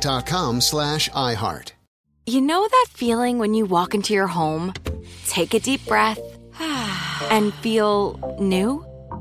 dot com slash iHeart. You know that feeling when you walk into your home, take a deep breath, and feel new?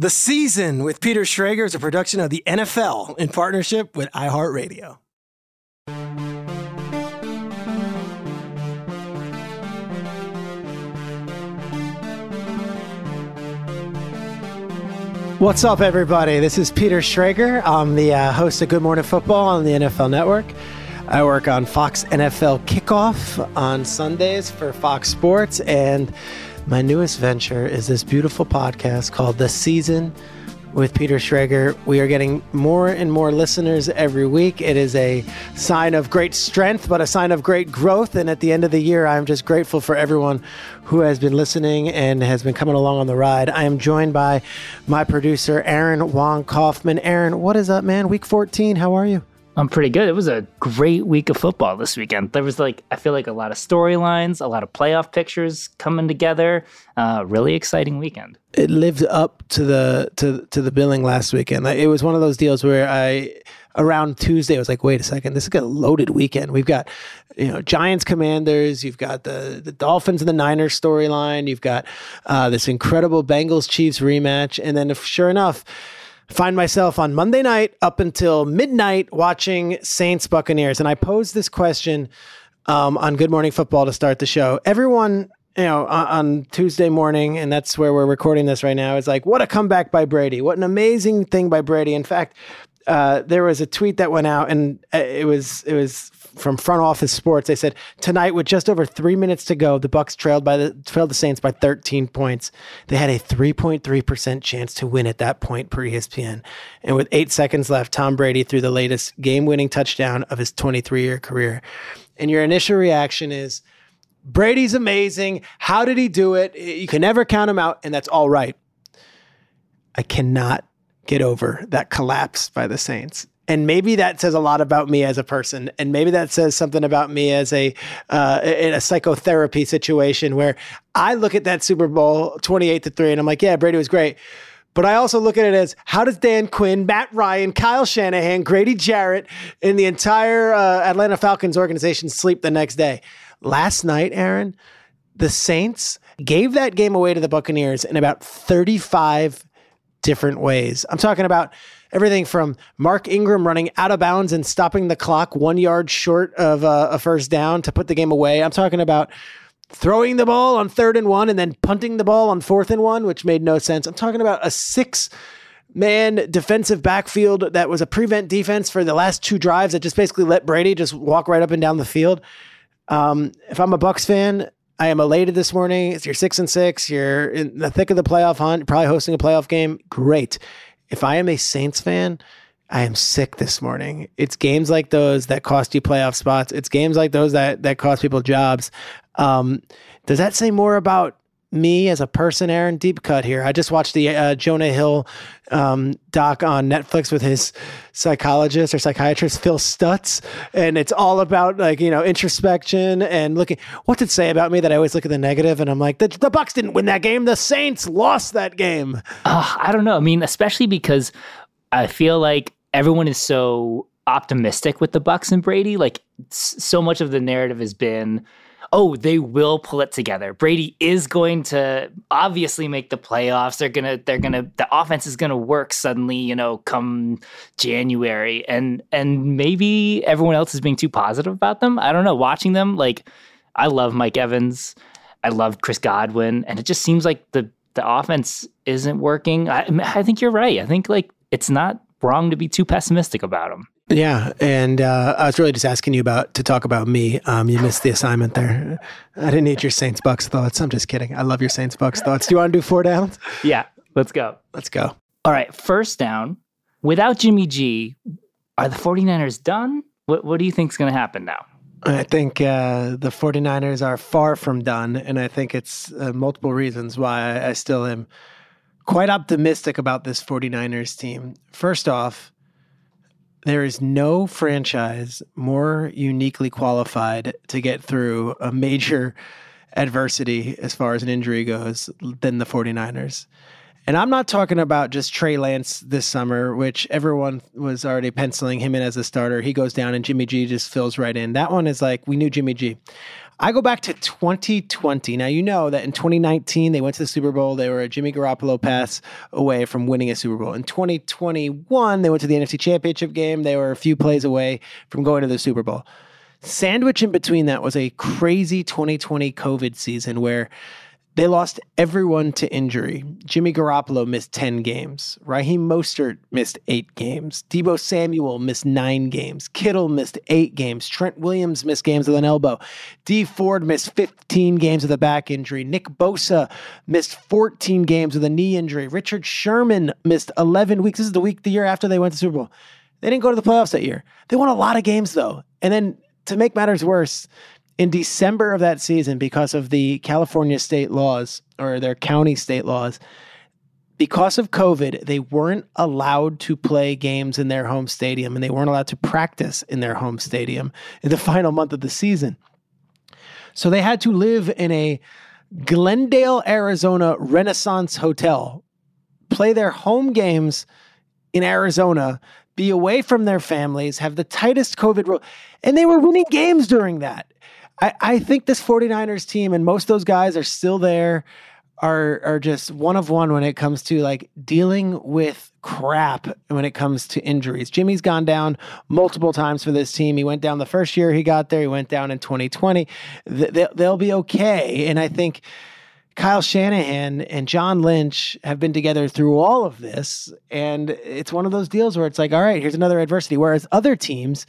The Season with Peter Schrager is a production of the NFL in partnership with iHeartRadio. What's up, everybody? This is Peter Schrager. I'm the uh, host of Good Morning Football on the NFL Network. I work on Fox NFL Kickoff on Sundays for Fox Sports, and my newest venture is this beautiful podcast called The Season with Peter Schrager. We are getting more and more listeners every week. It is a sign of great strength, but a sign of great growth. And at the end of the year, I'm just grateful for everyone who has been listening and has been coming along on the ride. I am joined by my producer, Aaron Wong Kaufman. Aaron, what is up, man? Week 14, how are you? I'm pretty good. It was a great week of football this weekend. There was like I feel like a lot of storylines, a lot of playoff pictures coming together. Uh, really exciting weekend. It lived up to the to to the billing last weekend. Like, it was one of those deals where I around Tuesday I was like, wait a second, this is a loaded weekend. We've got you know Giants Commanders, you've got the the Dolphins and the Niners storyline, you've got uh, this incredible Bengals Chiefs rematch, and then if, sure enough find myself on Monday night up until midnight watching Saints Buccaneers. And I posed this question um, on Good Morning Football to start the show. Everyone, you know, on, on, Tuesday morning, and that's where we're recording this right now, is like, what a comeback by Brady. What an amazing thing by Brady. In fact, uh, there was a tweet that went out, and uh, it was it was from Front Office Sports. They said tonight, with just over three minutes to go, the Bucs trailed by the trailed the Saints by 13 points. They had a 3.3 percent chance to win at that point per ESPN. And with eight seconds left, Tom Brady threw the latest game-winning touchdown of his 23-year career. And your initial reaction is, Brady's amazing. How did he do it? You can never count him out, and that's all right. I cannot get over that collapse by the Saints and maybe that says a lot about me as a person and maybe that says something about me as a uh, in a psychotherapy situation where i look at that super bowl 28 to 3 and i'm like yeah brady was great but I also look at it as how does Dan Quinn, Matt Ryan, Kyle Shanahan, Grady Jarrett, and the entire uh, Atlanta Falcons organization sleep the next day? Last night, Aaron, the Saints gave that game away to the Buccaneers in about 35 different ways. I'm talking about everything from Mark Ingram running out of bounds and stopping the clock one yard short of uh, a first down to put the game away. I'm talking about throwing the ball on third and one and then punting the ball on fourth and one, which made no sense. I'm talking about a six man defensive backfield that was a prevent defense for the last two drives that just basically let Brady just walk right up and down the field. Um, if I'm a Bucs fan, I am elated this morning. If you're six and six, you're in the thick of the playoff hunt, probably hosting a playoff game. Great. If I am a Saints fan, I am sick this morning. It's games like those that cost you playoff spots. It's games like those that that cost people jobs. Um, does that say more about me as a person, Aaron? Deep cut here. I just watched the uh, Jonah Hill um, doc on Netflix with his psychologist or psychiatrist Phil Stutz, and it's all about like you know introspection and looking. What's it say about me that I always look at the negative and I'm like the, the Bucs didn't win that game. The Saints lost that game. Uh, I don't know. I mean, especially because I feel like everyone is so optimistic with the Bucs and Brady. Like so much of the narrative has been, oh, they will pull it together. Brady is going to obviously make the playoffs. They're gonna, they're gonna, the offense is gonna work suddenly, you know, come January. And and maybe everyone else is being too positive about them. I don't know. Watching them, like I love Mike Evans. I love Chris Godwin, and it just seems like the the offense isn't working. I, I think you're right. I think like it's not wrong to be too pessimistic about him. Yeah, and uh, I was really just asking you about to talk about me. Um, you missed the assignment there. I didn't need your Saints Bucs thoughts. I'm just kidding. I love your Saints Bucs thoughts. Do you want to do four downs? Yeah, let's go. Let's go. All right, first down. Without Jimmy G, are the 49ers done? What What do you think is going to happen now? I think uh, the 49ers are far from done, and I think it's uh, multiple reasons why I still am quite optimistic about this 49ers team. First off, there is no franchise more uniquely qualified to get through a major adversity as far as an injury goes than the 49ers. And I'm not talking about just Trey Lance this summer, which everyone was already penciling him in as a starter. He goes down and Jimmy G just fills right in. That one is like, we knew Jimmy G. I go back to 2020. Now, you know that in 2019, they went to the Super Bowl. They were a Jimmy Garoppolo pass away from winning a Super Bowl. In 2021, they went to the NFC Championship game. They were a few plays away from going to the Super Bowl. Sandwich in between that was a crazy 2020 COVID season where they lost everyone to injury. Jimmy Garoppolo missed 10 games. Raheem Mostert missed eight games. Deebo Samuel missed nine games. Kittle missed eight games. Trent Williams missed games with an elbow. Dee Ford missed 15 games with a back injury. Nick Bosa missed 14 games with a knee injury. Richard Sherman missed 11 weeks. This is the week, the year after they went to Super Bowl. They didn't go to the playoffs that year. They won a lot of games, though. And then to make matters worse, in December of that season, because of the California state laws or their county state laws, because of COVID, they weren't allowed to play games in their home stadium and they weren't allowed to practice in their home stadium in the final month of the season. So they had to live in a Glendale, Arizona Renaissance hotel, play their home games in Arizona, be away from their families, have the tightest COVID rule. And they were winning games during that. I, I think this 49ers team and most of those guys are still there, are are just one of one when it comes to like dealing with crap when it comes to injuries. Jimmy's gone down multiple times for this team. He went down the first year he got there. He went down in 2020. They'll, they'll be okay. And I think Kyle Shanahan and John Lynch have been together through all of this. And it's one of those deals where it's like, all right, here's another adversity. Whereas other teams,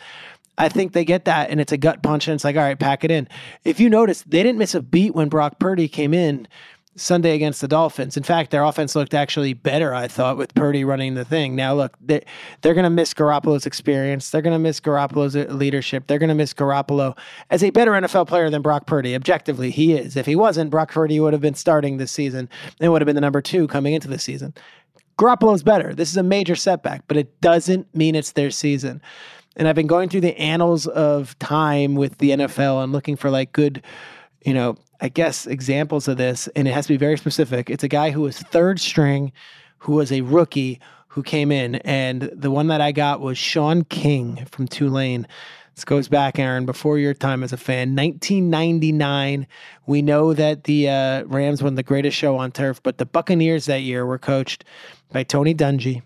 I think they get that and it's a gut punch and it's like, all right, pack it in. If you notice, they didn't miss a beat when Brock Purdy came in Sunday against the Dolphins. In fact, their offense looked actually better, I thought, with Purdy running the thing. Now, look, they're, they're going to miss Garoppolo's experience. They're going to miss Garoppolo's uh, leadership. They're going to miss Garoppolo as a better NFL player than Brock Purdy. Objectively, he is. If he wasn't, Brock Purdy would have been starting this season and would have been the number two coming into the season. Garoppolo's better. This is a major setback, but it doesn't mean it's their season. And I've been going through the annals of time with the NFL and looking for like good, you know, I guess examples of this. And it has to be very specific. It's a guy who was third string, who was a rookie who came in. And the one that I got was Shaun King from Tulane. This goes back, Aaron, before your time as a fan. 1999. We know that the uh, Rams won the greatest show on turf, but the Buccaneers that year were coached by Tony Dungy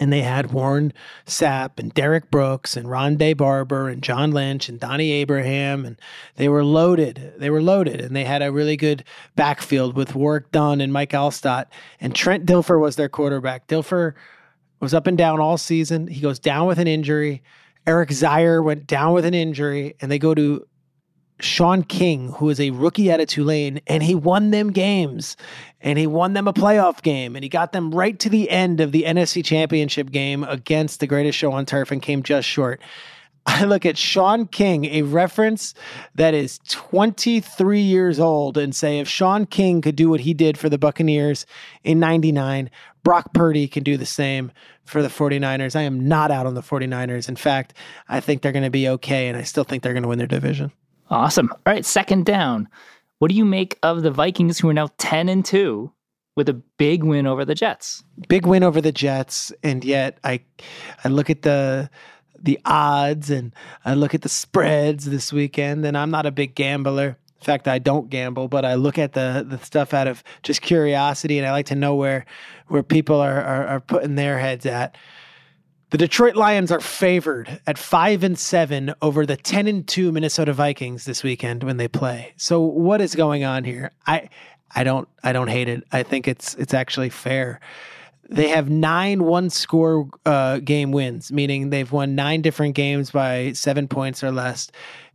and they had Warren Sapp and Derrick Brooks and Rondé Barber and John Lynch and Donnie Abraham and they were loaded. They were loaded and they had a really good backfield with Warrick Dunn and Mike Alstott and Trent Dilfer was their quarterback. Dilfer was up and down all season. He goes down with an injury. Eric Zeier went down with an injury and they go to Shaun King, who is a rookie out of Tulane, and he won them games and he won them a playoff game and he got them right to the end of the NFC championship game against the greatest show on turf and came just short. I look at Shaun King, a reference that is 23 years old, and say if Shaun King could do what he did for the Buccaneers in 99, Brock Purdy can do the same for the 49ers. I am not out on the 49ers. In fact, I think they're going to be okay, and I still think they're going to win their division. Awesome. All right, second down. What do you make of the Vikings who are now 10 and 2 with a big win over the Jets? Big win over the Jets, and yet I I look at the the odds and I look at the spreads this weekend and I'm not a big gambler. In fact, I don't gamble, but I look at the the stuff out of just curiosity and I like to know where where people are are, are putting their heads at. The Detroit Lions are favored at five and seven over the ten and two Minnesota Vikings this weekend when they play. So what is going on here? I I don't I don't hate it. I think it's it's actually fair. They have nine one score uh, game wins, meaning they've won nine different games by seven points or less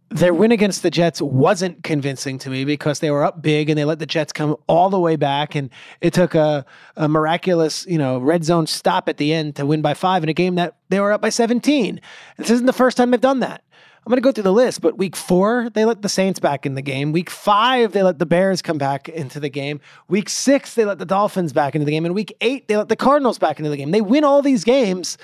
their win against the Jets wasn't convincing to me because they were up big and they let the Jets come all the way back. And it took a, a miraculous, you know, red zone stop at the end to win by five in a game that they were up by 17. This isn't the first time they've done that. I'm going to go through the list, but week four, they let the Saints back in the game. Week five, they let the Bears come back into the game. Week six, they let the Dolphins back into the game. And week eight, they let the Cardinals back into the game. They win all these games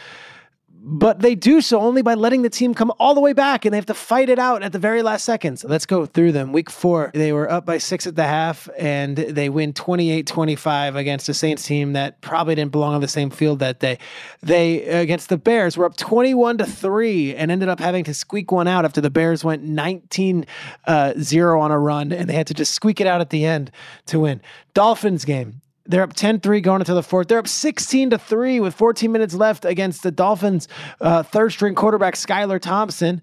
but they do so only by letting the team come all the way back and they have to fight it out at the very last seconds. Let's go through them. Week four, they were up by six at the half and they win 28 25 against a Saints team that probably didn't belong on the same field that day. They, against the Bears, were up 21 to three and ended up having to squeak one out after the Bears went 19 uh, 0 on a run and they had to just squeak it out at the end to win. Dolphins game, they're up 10-3 going into the fourth. They're up 16 to 3 with 14 minutes left against the Dolphins uh, third string quarterback Skylar Thompson.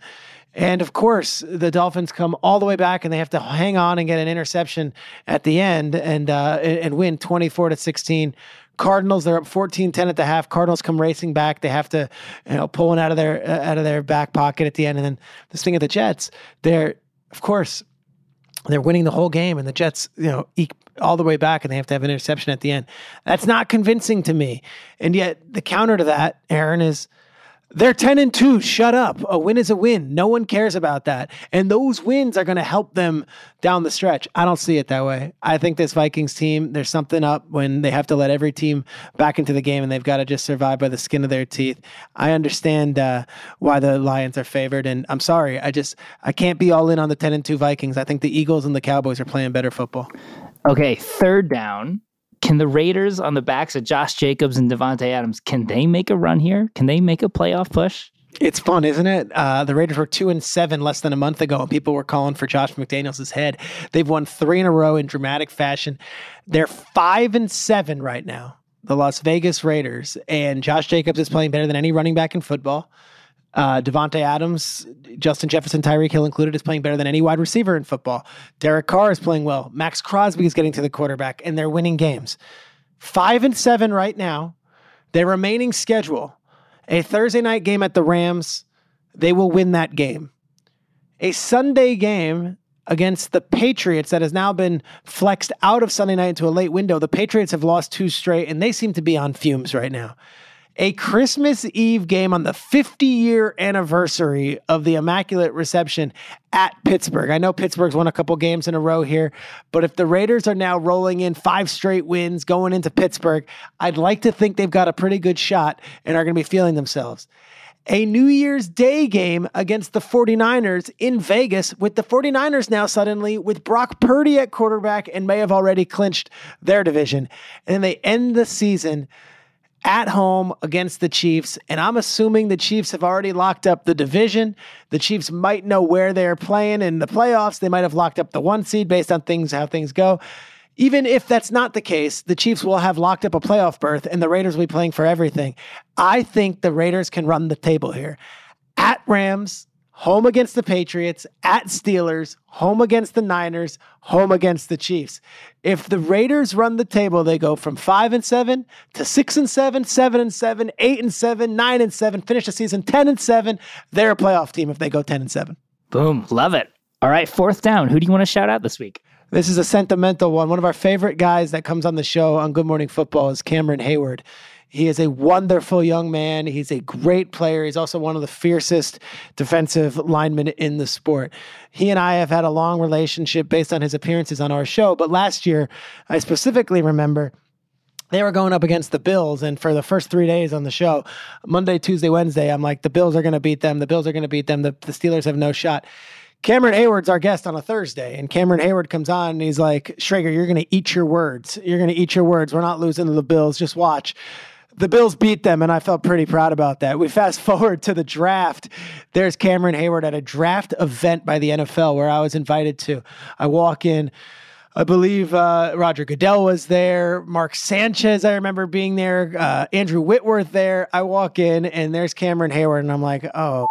And of course, the Dolphins come all the way back and they have to hang on and get an interception at the end and uh, and win 24 to 16. Cardinals, they're up 14-10 at the half. Cardinals come racing back. They have to, you know, pull one out of their uh, out of their back pocket at the end. And then this thing at the Jets, they're of course they're winning the whole game and the Jets, you know, eke all the way back and they have to have an interception at the end. That's not convincing to me. And yet the counter to that, Aaron, is they're 10 and 2. Shut up. A win is a win. No one cares about that. And those wins are going to help them down the stretch. I don't see it that way. I think this Vikings team, there's something up when they have to let every team back into the game and they've got to just survive by the skin of their teeth. I understand uh, why the Lions are favored. And I'm sorry. I just, I can't be all in on the 10 and 2 Vikings. I think the Eagles and the Cowboys are playing better football. Okay, third down. Can the Raiders on the backs of Josh Jacobs and Davante Adams, can they make a run here? Can they make a playoff push? It's fun, isn't it? Uh, the Raiders were two and seven less than a month ago, and people were calling for Josh McDaniels' head. They've won three in a row in dramatic fashion. They're five and seven right now, the Las Vegas Raiders, and Josh Jacobs is playing better than any running back in football. Uh, Davante Adams, Justin Jefferson, Tyreek Hill included, is playing better than any wide receiver in football. Derek Carr is playing well. Maxx Crosby is getting to the quarterback, and they're winning games. Five and seven right now. Their remaining schedule: a Thursday night game at the Rams. They will win that game. A Sunday game against the Patriots that has now been flexed out of Sunday night into a late window. The Patriots have lost two straight, and they seem to be on fumes right now a Christmas Eve game on the 50 year anniversary of the Immaculate Reception at Pittsburgh. I know Pittsburgh's won a couple games in a row here, but if the Raiders are now rolling in five straight wins going into Pittsburgh, I'd like to think they've got a pretty good shot and are going to be feeling themselves. A New Year's Day game against the 49ers in Vegas, with the 49ers now suddenly with Brock Purdy at quarterback and may have already clinched their division. And then they end the season at home against the Chiefs. And I'm assuming the Chiefs have already locked up the division. The Chiefs might know where they're playing in the playoffs. They might have locked up the one seed based on things, how things go. even if that's not the case, the Chiefs will have locked up a playoff berth and the Raiders will be playing for everything. I think the Raiders can run the table here. At Rams, home against the Patriots, at Steelers, home against the Niners, home against the Chiefs. If the Raiders run the table, they go from 5 and 7 to 6 and 7, 7 and 7, 8 and 7, 9 and 7, finish the season 10 and 7. They're a playoff team if they go 10 and 7. Boom, love it. All right, fourth down. Who do you want to shout out this week? This is a sentimental one. One of our favorite guys that comes on the show on Good Morning Football is Cameron Heyward. He is a wonderful young man. He's a great player. He's also one of the fiercest defensive linemen in the sport. He and I have had a long relationship based on his appearances on our show. But last year, I specifically remember they were going up against the Bills. And for the first three days on the show, Monday, Tuesday, Wednesday, I'm like, the Bills are going to beat them. The Bills are going to beat them. The, the Steelers have no shot. Cameron Heyward's our guest on a Thursday, and Cameron Heyward comes on and he's like, Schrager, you're going to eat your words. You're going to eat your words. We're not losing to the Bills. Just watch the Bills beat them, and I felt pretty proud about that. We fast forward to the draft. There's Cameron Heyward at a draft event by the NFL where I was invited to. I walk in. I believe uh, Roger Goodell was there. Mark Sanchez, I remember being there. Uh, Andrew Whitworth there. I walk in, and there's Cameron Heyward, and I'm like, oh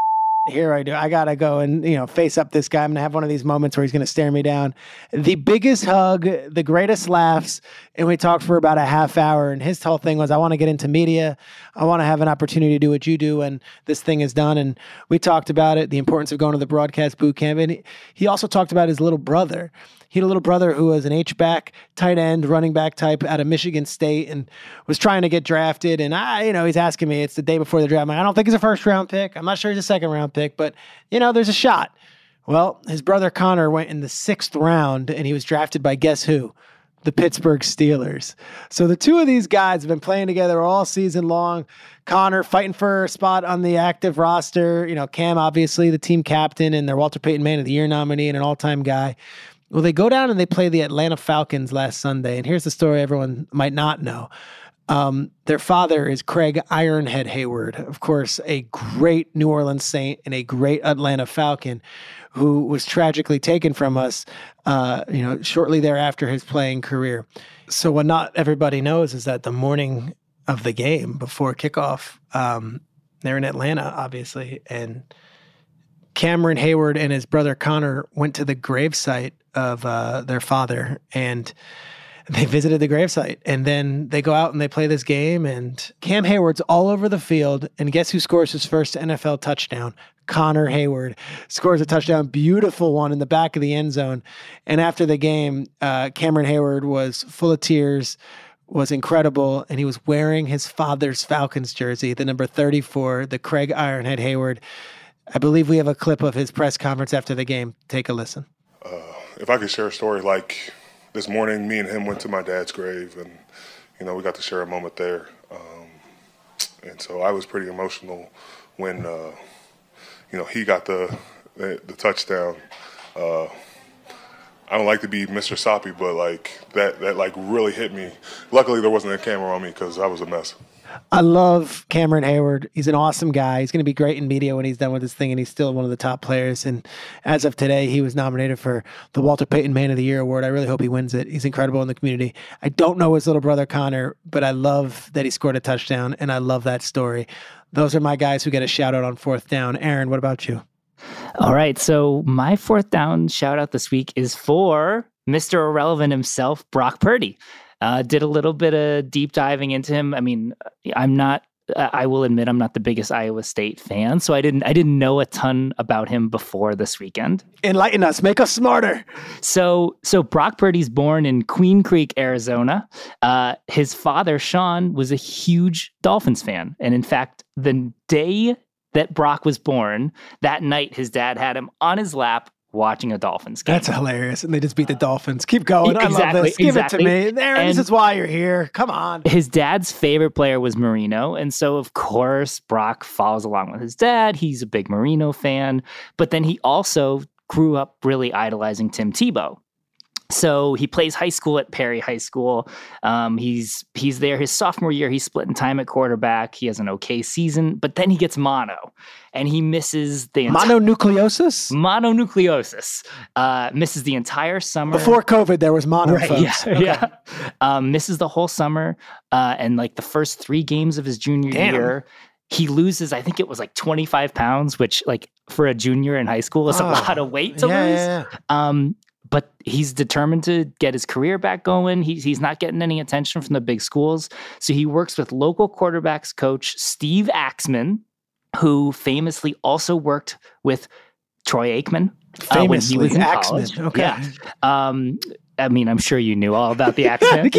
here I do. I gotta go and you know face up this guy. I'm gonna have one of these moments where he's gonna stare me down. The biggest hug, the greatest laughs, and we talked for about a half hour. And his whole thing was, I want to get into media. I want to have an opportunity to do what you do when this thing is done. And we talked about it, the importance of going to the broadcast boot camp. And he also talked about his little brother he had a little brother who was an H back, tight end, running back type out of Michigan State, and was trying to get drafted. And I, you know, he's asking me. It's the day before the draft. Like, i don't think he's a first round pick. I'm not sure he's a second round pick, but you know, there's a shot. Well, his brother Connor went in the sixth round, and he was drafted by guess who? the Pittsburgh Steelers. So the two of these guys have been playing together all season long. Connor fighting for a spot on the active roster. You know, Cam, obviously the team captain and their Walter Payton Man of the Year nominee and an all time guy. Well, they go down and they play the Atlanta Falcons last Sunday. And here's the story everyone might not know. Um, their father is Craig Ironhead Heyward, of course, a great New Orleans Saint and a great Atlanta Falcon, who was tragically taken from us, uh, you know, shortly thereafter his playing career. So what not everybody knows is that the morning of the game before kickoff, um, they're in Atlanta, obviously, and Cameron Heyward and his brother Connor went to the gravesite of uh, their father and they visited the gravesite and then they go out and they play this game and Cam Heyward's all over the field and guess who scores his first NFL touchdown? Connor Heyward scores a touchdown, beautiful one in the back of the end zone. And after the game, uh, Cameron Heyward was full of tears, was incredible, and he was wearing his father's Falcons jersey, the number 34, the Craig Ironhead Heyward. I believe we have a clip of his press conference after the game. Take a listen. Uh, if I could share a story like this morning, me and him went to my dad's grave, and you know we got to share a moment there. Um, and so I was pretty emotional when uh, you know he got the the, the touchdown. Uh, I don't like to be Mr. Soppy, but like that that like really hit me. Luckily, there wasn't a camera on me because I was a mess. I love Cameron Heyward. He's an awesome guy. He's going to be great in media when he's done with this thing, and he's still one of the top players. And as of today, he was nominated for the Walter Payton Man of the Year award. I really hope he wins it. He's incredible in the community. I don't know his little brother Connor, but I love that he scored a touchdown, and I love that story. Those are my guys who get a shout out on fourth down. Aaron, what about you? All right. So my fourth down shout out this week is for Mr. Irrelevant himself, Brock Purdy. Uh, did a little bit of deep diving into him. I mean, I'm not. I will admit I'm not the biggest Iowa State fan, so I didn't I didn't know a ton about him before this weekend. Enlighten us, make us smarter. So so Brock Purdy's born in Queen Creek, Arizona. Uh, his father Sean was a huge Dolphins fan, and in fact, the day that Brock was born, that night his dad had him on his lap watching a Dolphins game. That's hilarious. And they just beat the Dolphins. Keep going. Exactly, I love this. Give exactly. it to me. Aaron, and this is why you're here. Come on. His dad's favorite player was Marino. And so, of course, Brock follows along with his dad. He's a big Marino fan. But then he also grew up really idolizing Tim Tebow. So he plays high school at Perry High School. Um, he's he's there his sophomore year. He's splitting time at quarterback. He has an okay season, but then he gets mono, and he misses the enti- Mononucleosis? mononucleosis. Uh, misses the entire summer. Before COVID, there was mono, Right, folks. yeah, yeah. Um, misses the whole summer, uh, and like the first three games of his junior Damn. year, he loses. I think it was like twenty five pounds, which like for a junior in high school is a Oh. lot of weight to Yeah, lose. yeah, yeah. Um, but he's determined to get his career back going. He's he's not getting any attention from the big schools, so he works with local quarterbacks coach Steve Axman, who famously also worked with Troy Aikman uh, when he was in Axman. college. Okay. Yeah. Um, I mean, I'm sure you knew all about the Axman.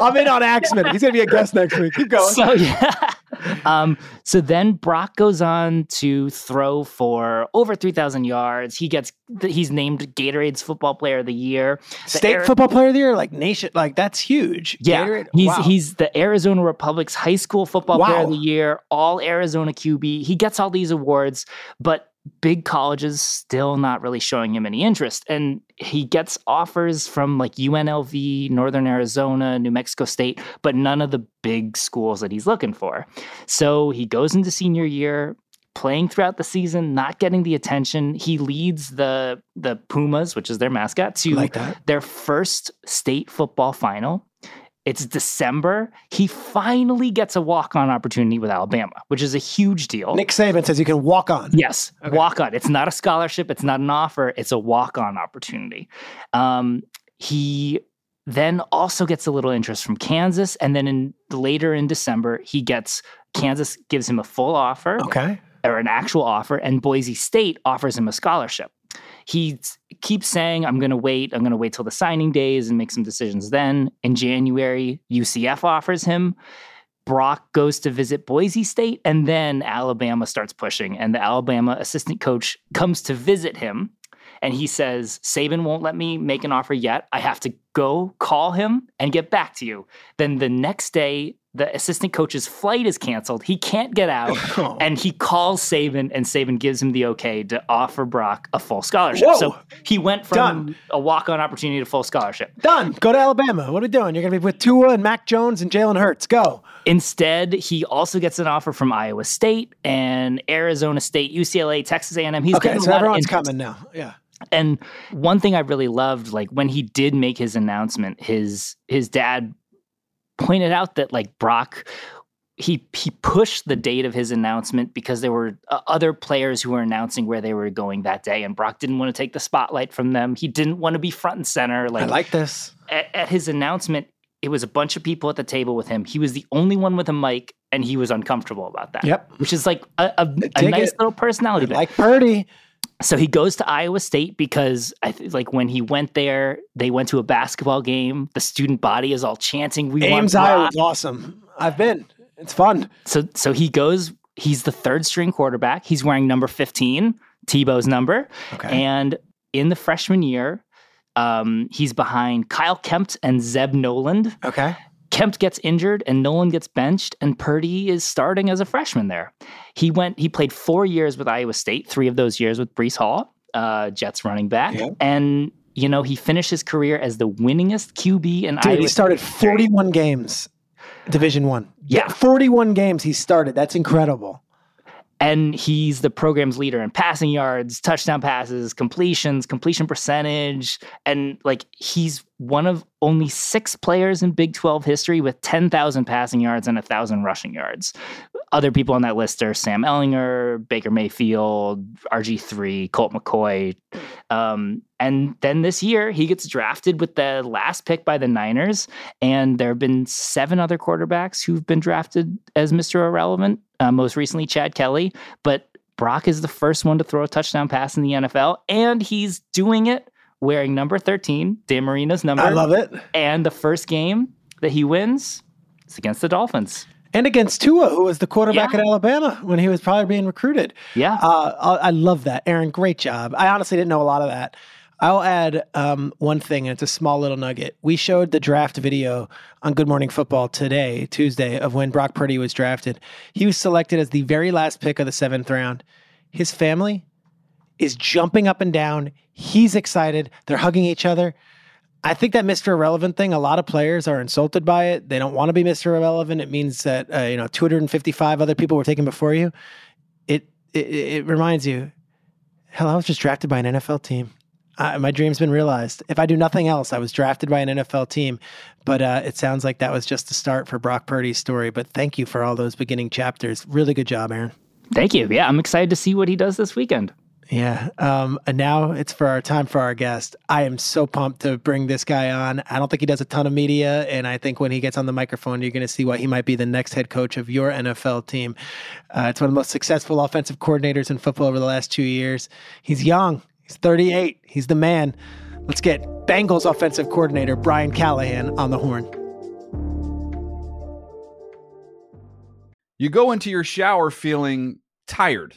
I'm in on Axman. He's going to be a guest next week. Keep going. So yeah. um, so then Brock goes on to throw for over 3,000 yards. He gets he's named Gatorade's Football Player of the Year. The State Ari- football player of the year, like nation, like that's huge. Yeah, Gatorade? he's Wow. he's the Arizona Republic's High School Football Player of the Year, All Arizona QB. He gets all these awards, but big colleges still not really showing him any interest. And he gets offers from like UNLV, Northern Arizona, New Mexico State, but none of the big schools that he's looking for. So he goes into senior year. Playing throughout the season, not getting the attention. He leads the the Pumas, which is their mascot, to like their first state football final. It's December. He finally gets a walk on opportunity with Alabama, which is a huge deal. Nick Saban says you can walk on. Yes, Okay. walk on. It's not a scholarship. It's not an offer. It's a walk on opportunity. Um, he then also gets a little interest from Kansas, and then in later in December, he gets Kansas gives him a full offer Okay. or an actual offer, and Boise State offers him a scholarship. He keeps saying, I'm going to wait. I'm going to wait till the signing days and make some decisions then. In January, UCF offers him. Brock goes to visit Boise State, and then Alabama starts pushing. And the Alabama assistant coach comes to visit him. And he says, Saban won't let me make an offer yet. I have to go call him and get back to you. Then the next day, the assistant coach's flight is canceled. He can't get out. Oh. And he calls Saban, and Saban gives him the okay to offer Brock a full scholarship. Whoa. So he went from Done. a walk on opportunity to full scholarship. Done. Go to Alabama. What are we doing? You're going to be with Tua and Mac Jones and Jalen Hurts. Go. Instead, he also gets an offer from Iowa State and Arizona State, UCLA, Texas A&M. He's okay, getting so a lot of everyone's interest. coming now. Yeah. And one thing I really loved, like when he did make his announcement, his his dad pointed out that like Brock, he he pushed the date of his announcement because there were uh, other players who were announcing where they were going that day, and Brock didn't want to take the spotlight from them. He didn't want to be front and center. Like I Like, this. at, at his announcement, it was a bunch of people at the table with him. He was the only one with a mic, and he was uncomfortable about that. Yep. Which is like a, a, a nice it. little personality. Like Purdy. So he goes to Iowa State because I th- like when he went there, they went to a basketball game. The student body is all chanting, "We want Ames Brock." Iowa is awesome. I've been. It's fun. So so he goes. He's the third string quarterback. He's wearing number fifteen, Tebow's number, Okay. and in the freshman year, um, he's behind Kyle Kempt and Zeb Noland. okay. Kempt gets injured and Noland gets benched, and Purdy is starting as a freshman there. He went. He played four years with Iowa State, three of those years with Breece Hall, uh, Jets running back, Yeah. and you know he finished his career as the winningest QB in Dude, Iowa. he started 41 games. Division one. Yeah. 41 games he started. That's incredible. And he's the program's leader in passing yards, touchdown passes, completions, completion percentage, and like he's one of only six players in Big 12 history with 10,000 passing yards and 1,000 rushing yards. Other people on that list are Sam Ehlinger, Baker Mayfield, RG3, Colt McCoy. Um, and then this year, he gets drafted with the last pick by the Niners. And there have been seven other quarterbacks who've been drafted as Mr. Irrelevant, uh, most recently, Chad Kelly. But Brock is the first one to throw a touchdown pass in the NFL. And he's doing it wearing number 13, Dan Marino's number. I love it. And the first game that he wins is against the Dolphins. And against Tua, who was the quarterback Yeah. at Alabama when he was probably being recruited. Yeah. Uh, I I love that. Aaron, great job. I honestly didn't know a lot of that. I'll add um, one thing, and it's a small little nugget. We showed the draft video on Good Morning Football today, Tuesday, of when Brock Purdy was drafted. He was selected as the very last pick of the seventh round. His family is jumping up and down. He's excited. They're hugging each other. I think that Mr. Irrelevant thing, a lot of players are insulted by it. They don't want to be Mr. Irrelevant. It means that, uh, you know, 255 other people were taken before you. It, it, it reminds you, hell, I was just drafted by an NFL team. Uh, my dream's been realized. If I do nothing else, I was drafted by an NFL team. But uh, it sounds like that was just the start for Brock Purdy's story. But thank you for all those beginning chapters. Really good job, Aaron. Thank you. Yeah, I'm excited to see what he does this weekend. Yeah. Um, and now it's for our time for our guest. I am so pumped to bring this guy on. I don't think he does a ton of media. And I think when he gets on the microphone, you're going to see why he might be the next head coach of your NFL team. Uh, it's one of the most successful offensive coordinators in football over the last two years. He's young, he's 38, he's the man. Let's get Bengals offensive coordinator Brian Callahan on the horn. You go into your shower feeling tired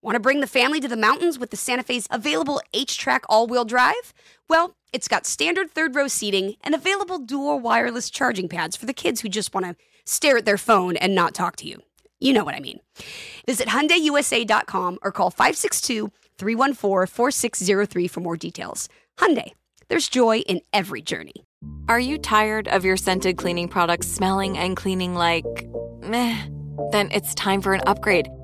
Want to bring the family to the mountains with the Santa Fe's available HTRAC all wheel drive? Well, it's got standard third row seating and available dual wireless charging pads for the kids who just want to stare at their phone and not talk to you. You know what I mean. Visit HyundaiUSA.com or call 562-314-4603 for more details. Hyundai, there's joy in every journey. Are you tired of your scented cleaning products smelling and cleaning like meh? Then it's time for an upgrade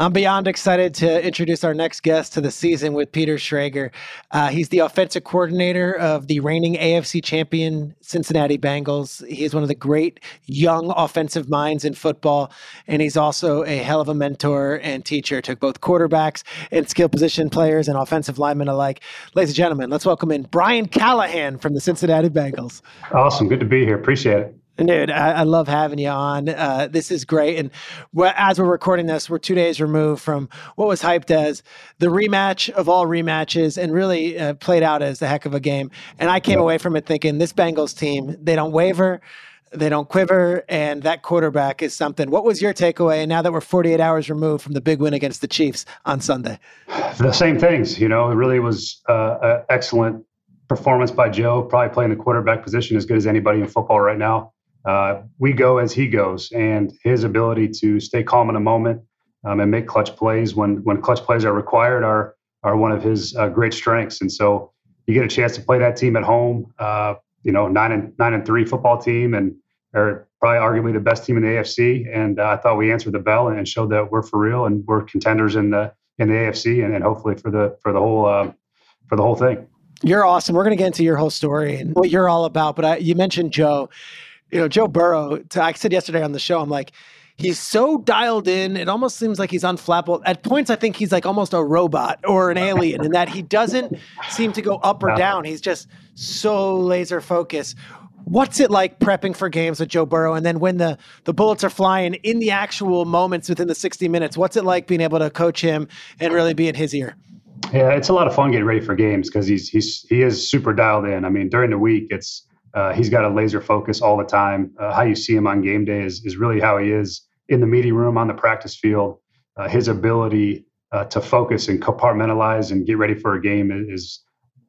I'm beyond excited to introduce our next guest to the season with Peter Schrager. Uh, he's the offensive coordinator of the reigning AFC champion Cincinnati Bengals. He is one of the great young offensive minds in football, and he's also a hell of a mentor and teacher to both quarterbacks and skill position players and offensive linemen alike. Ladies and gentlemen, let's welcome in Brian Callahan from the Cincinnati Bengals. Awesome. Good to be here. Appreciate it. Dude, I, I, love having you on. Uh, this is great. And as we're recording this, we're two days removed from what was hyped as the rematch of all rematches and really uh, played out as a heck of a game. And I came away from it thinking this Bengals team, they don't waver, they don't quiver, and that quarterback is something. What was your takeaway And now that we're 48 hours removed from the big win against the Chiefs on Sunday? The same things. You know, it really was uh, an excellent performance by Joe, probably playing the quarterback position as good as anybody in football right now uh, we go as he goes, and his ability to stay calm in a moment um, and make clutch plays when when clutch plays are required are are one of his uh, great strengths. And so you get a chance to play that team at home. Uh, you know nine and nine and three football team, and are probably arguably the best team in the AFC. And uh, I thought we answered the bell and showed that we're for real and we're contenders in the in the AFC and, and hopefully for the for the whole uh, for the whole thing. You're awesome. We're going to get into your whole story and what you're all about. But I, you mentioned Joe. You know, Joe Burrow. I said yesterday on the show, I'm like, he's so dialed in. It almost seems like he's unflappable. At points, I think he's like almost a robot or an alien in that he doesn't seem to go up or down. He's just so laser focused. What's it like prepping for games with Joe Burrow, and then when the the bullets are flying in the actual moments within the 60 minutes? What's it like being able to coach him and really be in his ear? Yeah, it's a lot of fun getting ready for games because he's he's he is super dialed in. I mean, during the week, it's uh, he's got a laser focus all the time. Uh, how you see him on game day is is really how he is in the meeting room, on the practice field. Uh, his ability uh, to focus and compartmentalize and get ready for a game is,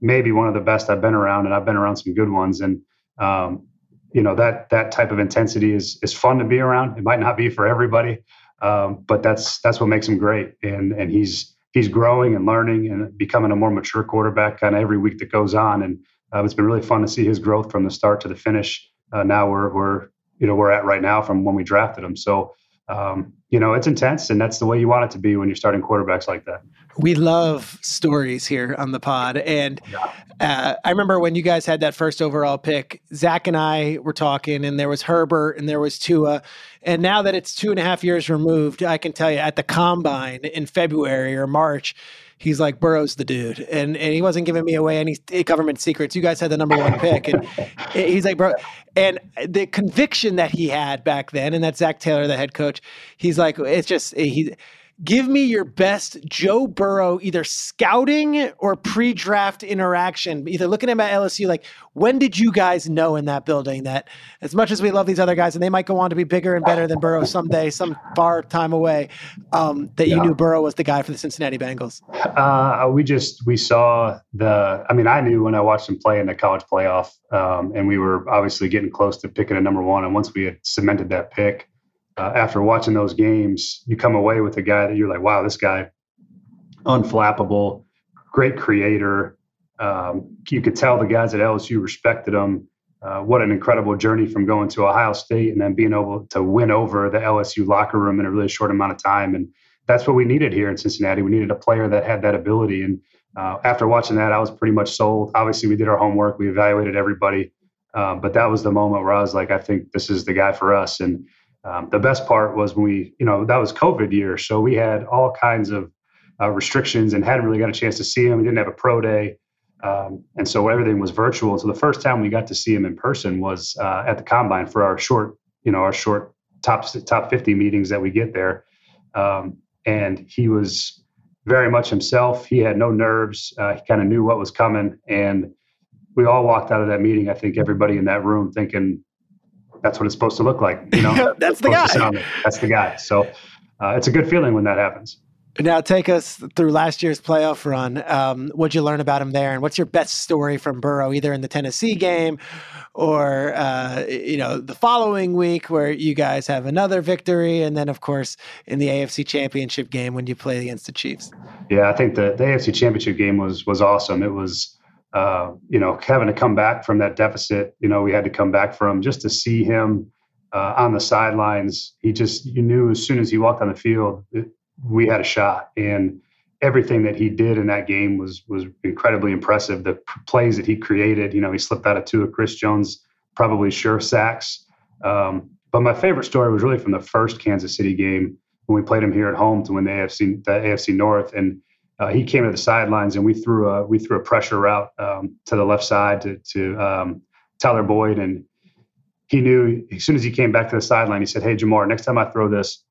maybe one of the best I've been around, and I've been around some good ones. And um, you know that that type of intensity is is fun to be around. It might not be for everybody, um, but that's that's what makes him great. And and he's he's growing and learning and becoming a more mature quarterback kind of every week that goes on. And uh, it's been really fun to see his growth from the start to the finish. Uh, now we're we're you know we're at right now from when we drafted him. So um, you know, it's intense, and that's the way you want it to be when you're starting quarterbacks like that. We love stories here on the pod, and uh, I remember when you guys had that first overall pick. Zac and I were talking, and there was Herbert, and there was Tua, and now that it's two and a half years removed, I can tell you at the combine in February or March he's like Burrow's the dude, and and he wasn't giving me away any eh, government secrets. You guys had the number one pick, and eh, he's like, bro, and the conviction that he had back then, and that's Zac Taylor, the head coach. He's like, it's just eh, he give me your best Joe Burrow either scouting or pre-draft interaction. Either looking at him at LSU, like when did you guys know in that building that as much as we love these other guys and they might go on to be bigger and better than Burrow someday, some far time away, um, that yeah. you knew Burrow was the guy for the Cincinnati Bengals? Uh, we just we saw the. I mean, I knew when I watched him play in the college playoff, um, and we were obviously getting close to picking a number one. And once we had cemented that pick uh, after watching those games, you come away with a guy that you're like, wow, this guy, unflappable, great creator. Um, you could tell the guys at LSU respected him. Uh, what an incredible journey from going to Ohio State and then being able to win over the LSU locker room in a really short amount of time. And that's what we needed here in Cincinnati. We needed a player that had that ability. And uh, after watching that, I was pretty much sold. Obviously, we did our homework, we evaluated everybody. Um, but that was the moment where I was like, I think this is the guy for us. And um, the best part was when we, you know, that was COVID year, so we had all kinds of uh, restrictions and hadn't really got a chance to see him. We didn't have a pro day, um, and so everything was virtual. So the first time we got to see him in person was uh, at the combine for our short, you know, our short top top 50 meetings that we get there, um, and he was very much himself. He had no nerves. Uh, he kind of knew what was coming, and we all walked out of that meeting. I think everybody in that room thinking, that's what it's supposed to look like. You know, that's the guy. That's the guy. So uh, it's a good feeling when that happens. Now, take us through last year's playoff run. Um, what'd you learn about him there, and what's your best story from Burrow, either in the Tennessee game or uh, you know the following week, where you guys have another victory, and then of course in the AFC Championship game when you play against the Chiefs. Yeah, I think the, the AFC Championship game was was awesome. It was uh, you know, having to come back from that deficit, you know, we had to come back from just to see him uh, on the sidelines. He just, you knew as soon as he walked on the field, it, we had a shot. And everything that he did in that game was was incredibly impressive. The plays that he created, you know, he slipped out of two of Chris Jones, probably sure sacks. Um, but my favorite story was really from the first Kansas City game when we played him here at home to win the AFC the AFC North and uh, he came to the sidelines and we threw a we threw a pressure route um, to the left side to to um, Tyler Boyd and he knew as soon as he came back to the sideline he said hey Ja'Marr next time I throw this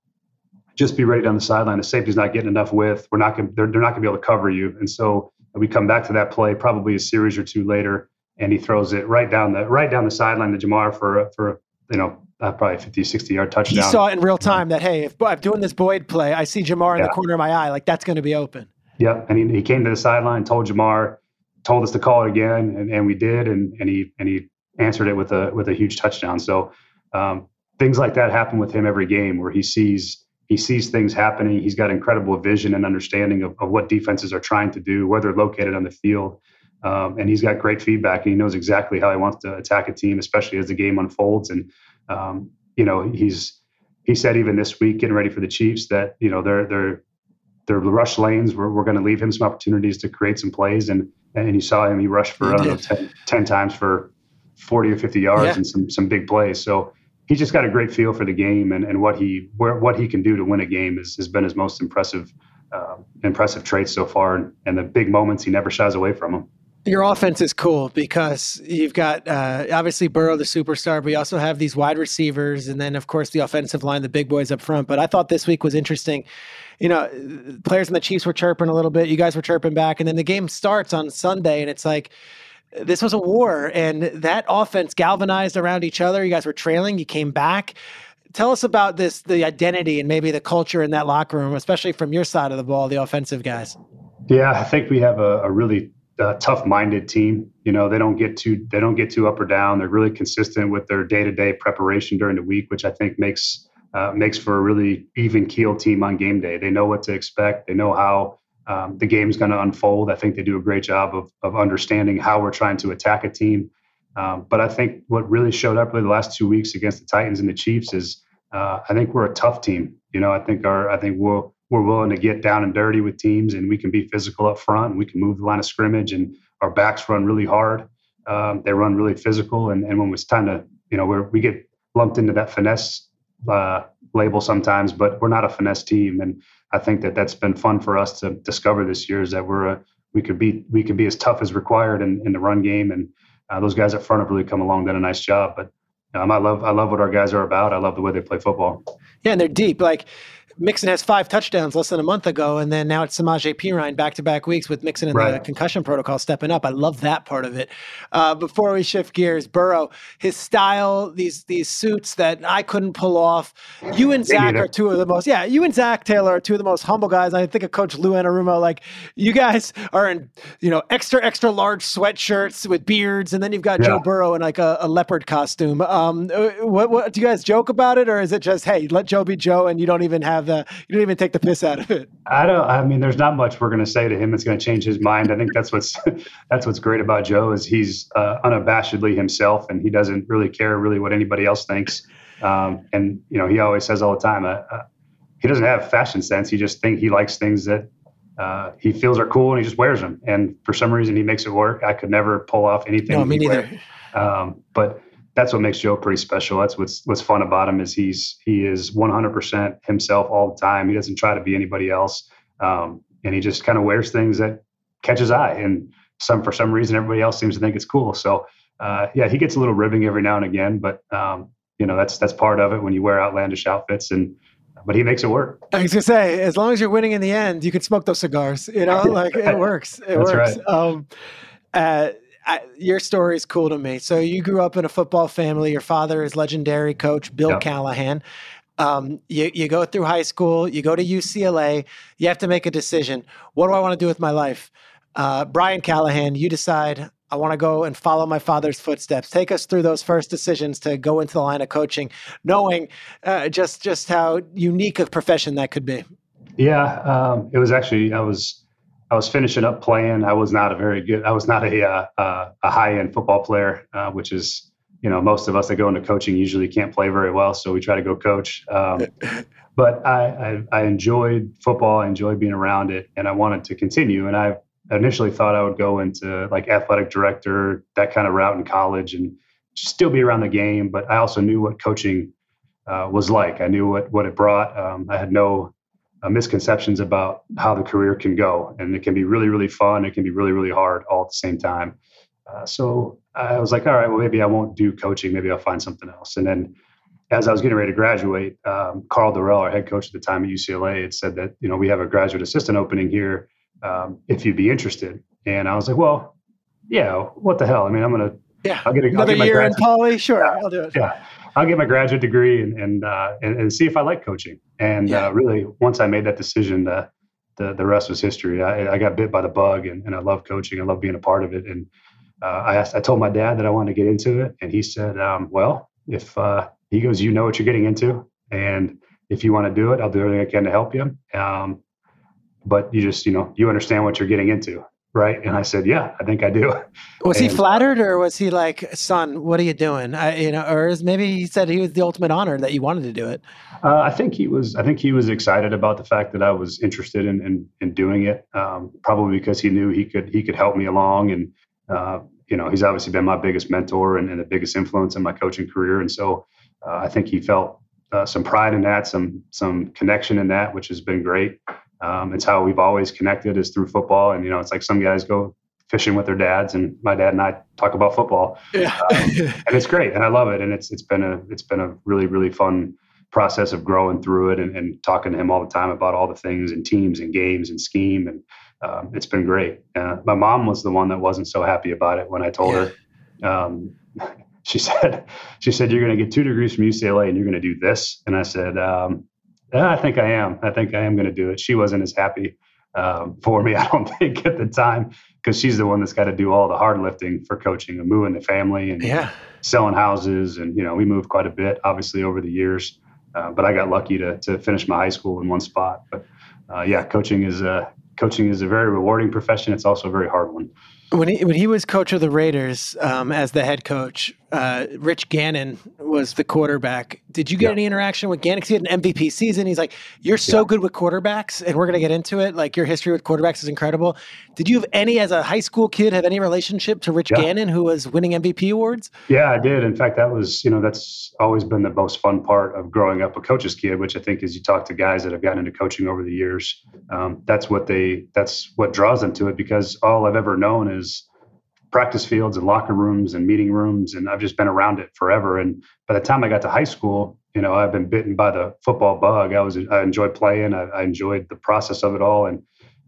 just be ready down the sideline the safety's not getting enough width we're not going they're, they're not going to be able to cover you and so we come back to that play probably a series or two later and he throws it right down the right down the sideline to Ja'Marr for for you know uh, probably 50, 60 yard touchdown. He saw it in real time that, hey, if I'm doing this Boyd play, I see Ja'Marr in yeah. the corner of my eye, like that's going to be open. Yep. And he, he came to the sideline, told Ja'Marr, told us to call it again, and, and we did, and and he and he answered it with a with a huge touchdown. So um, things like that happen with him every game, where he sees he sees things happening. He's got incredible vision and understanding of, of what defenses are trying to do, where they're located on the field. Um, and he's got great feedback and he knows exactly how he wants to attack a team, especially as the game unfolds. And, um, you know, he's, he said even this week, getting ready for the Chiefs, that, you know, they're, they're, their rush lanes, we're, we're going to leave him some opportunities to create some plays. And, and you saw him, he rushed for, He I don't know, 10, 10 times for 40 or 50 yards Yeah. and some, some big plays. So he's just got a great feel for the game and, and what he, where, what he can do to win a game is, has been his most impressive, uh, impressive traits so far. And, and the big moments, he never shies away from them. Your offense is cool because you've got uh, obviously Burrow, the superstar, but you also have these wide receivers, and then of course the offensive line, the big boys up front. But I thought this week was interesting. You know, players in the Chiefs were chirping a little bit. You guys were chirping back, and then the game starts on Sunday, and it's like this was a war, and that offense galvanized around each other. You guys were trailing, you came back. Tell us about this, the identity and maybe the culture in that locker room, especially from your side of the ball, the offensive guys. Yeah, I think we have a, a really uh, tough-minded team. You know, they don't get too they don't get too up or down. They're really consistent with their day-to-day preparation during the week, which I think makes uh, makes for a really even keel team on game day. They know what to expect. They know how um, the game's going to unfold. I think they do a great job of of understanding how we're trying to attack a team. Um, but I think what really showed up really the last two weeks against the Titans and the Chiefs is uh, I think we're a tough team. You know, I think our I think we'll we're willing to get down and dirty with teams, and we can be physical up front. And we can move the line of scrimmage, and our backs run really hard. Um, they run really physical, and, and when it's time to, you know, we're, we get lumped into that finesse uh, label sometimes, but we're not a finesse team. And I think that that's been fun for us to discover this year is that we're a, we could be we could be as tough as required in, in the run game, and uh, those guys up front have really come along, done a nice job. But um, I love I love what our guys are about. I love the way they play football. Yeah, and they're deep. Like Mixon has five touchdowns less than a month ago, and then now it's Samaje Perine back to back weeks with Mixon in the concussion protocol stepping up. I love that part of it. Uh, before we shift gears, Burrow, his style, these these suits that I couldn't pull off. You and Zac are two of the most. Yeah, you and Zac Taylor are two of the most humble guys. I think of Coach Lou Anarumo. Like you guys are in, you know, extra extra large sweatshirts with beards, and then you've got Joe Yeah. Burrow in like a, a leopard costume. Um, uh, what, what do you guys joke about it, or is it just hey, let Joe be Joe, and you don't even have the you don't even take the piss out of it? I don't. I mean, there's not much we're going to say to him that's going to change his mind. I think that's what's that's what's great about Joe is he's uh, unabashedly himself, and he doesn't really care really what anybody else thinks. Um, and you know, he always says all the time, uh, uh, he doesn't have fashion sense. He just think he likes things that uh, he feels are cool, and he just wears them. And for some reason, he makes it work. I could never pull off anything. No, me neither. Um, but that's what makes Joe pretty special. That's what's what's fun about him is he's he is 100% himself all the time. He doesn't try to be anybody else, um, and he just kind of wears things that catch his eye. And some for some reason, everybody else seems to think it's cool. So uh, yeah, he gets a little ribbing every now and again, but um, you know that's that's part of it when you wear outlandish outfits. And but he makes it work. I was gonna say, as long as you're winning in the end, you can smoke those cigars. You know, like it works. It That's works. right. Um, uh, I, your story is cool to me. So you grew up in a football family. Your father is legendary coach Bill Yep. Callahan. Um, you, you go through high school, you go to UCLA, you have to make a decision. What do I want to do with my life? Uh, Brian Callahan, you decide I want to go and follow my father's footsteps. Take us through those first decisions to go into the line of coaching, knowing uh, just just how unique a profession that could be. Yeah, um, it was actually I was I was finishing up playing. I was not a very good. I was not a uh, uh, a high end football player, uh, which is you know most of us that go into coaching usually can't play very well, so we try to go coach. Um, but I, I I enjoyed football. I enjoyed being around it, and I wanted to continue. And I initially thought I would go into like athletic director, that kind of route in college, and still be around the game. But I also knew what coaching uh, was like. I knew what what it brought. Um, I had no uh, misconceptions about how the career can go, and it can be really really fun. It can be really really hard all at the same time. Uh, so I was like, all right, well maybe I won't do coaching. Maybe I'll find something else. And then as I was getting ready to graduate, um, Karl Dorrell, our head coach at the time at UCLA, had said that you know we have a graduate assistant opening here um, if you'd be interested. And I was like, well, yeah, what the hell? I mean, I'm gonna Yeah, I'll get a, I'll another get my year in poly. Sure, I'll do it. yeah, I'll get my graduate degree and and uh, and, and see if I like coaching. And Yeah. uh, really, once I made that decision, uh, the the rest was history. I, I got bit by the bug, and, and I love coaching. I love being a part of it. And uh, I asked, I told my dad that I wanted to get into it, and he said, um, "Well, if uh, he goes, you know what you're getting into, and if you want to do it, I'll do everything I can to help you. Um, but you just, you know, you understand what you're getting into." Right? And I said, yeah, I think I do. Was and, he flattered, or was he like, "Son, what are you doing?" I, you know, or is maybe he said he was the ultimate honor that you wanted to do it. Uh, I think he was. I think he was excited about the fact that I was interested in in, in doing it. Um, probably because he knew he could he could help me along, and uh, you know, he's obviously been my biggest mentor and, and the biggest influence in my coaching career, and so uh, I think he felt uh, some pride in that, some some connection in that, which has been great. Um, it's how we've always connected is through football, and you know, it's like some guys go fishing with their dads, and my dad and I talk about football, yeah. um, and it's great, and I love it, and it's it's been a it's been a really really fun process of growing through it and, and talking to him all the time about all the things and teams and games and scheme and um, it's been great. Uh, my mom was the one that wasn't so happy about it when I told yeah. her. Um, she said, "She said you're going to get two degrees from UCLA and you're going to do this." And I said, um, "I think I am. I think I am going to do it." She wasn't as happy um, for me, I don't think, at the time, because she's the one that's got to do all the hard lifting for coaching and moving the family and yeah. selling houses. And you know, we moved quite a bit, obviously, over the years. Uh, but I got lucky to to finish my high school in one spot. But uh, yeah, coaching is a coaching is a very rewarding profession. It's also a very hard one. When he when he was coach of the Raiders um, as the head coach, uh, Rich Gannon was the quarterback. Did you get yeah. any interaction with Gannon? Because he had an MVP season. He's like, "You're so yeah. good with quarterbacks," and we're going to get into it. Like your history with quarterbacks is incredible. Did you have any, as a high school kid, have any relationship to Rich yeah. Gannon, who was winning MVP awards? Yeah, I did. In fact, that was you know that's always been the most fun part of growing up a coach's kid, which I think is you talk to guys that have gotten into coaching over the years. Um, that's what they that's what draws them to it because all I've ever known is practice fields and locker rooms and meeting rooms and I've just been around it forever. And by the time I got to high school you know I've been bitten by the football bug. I was I enjoyed playing. I, I enjoyed the process of it all. And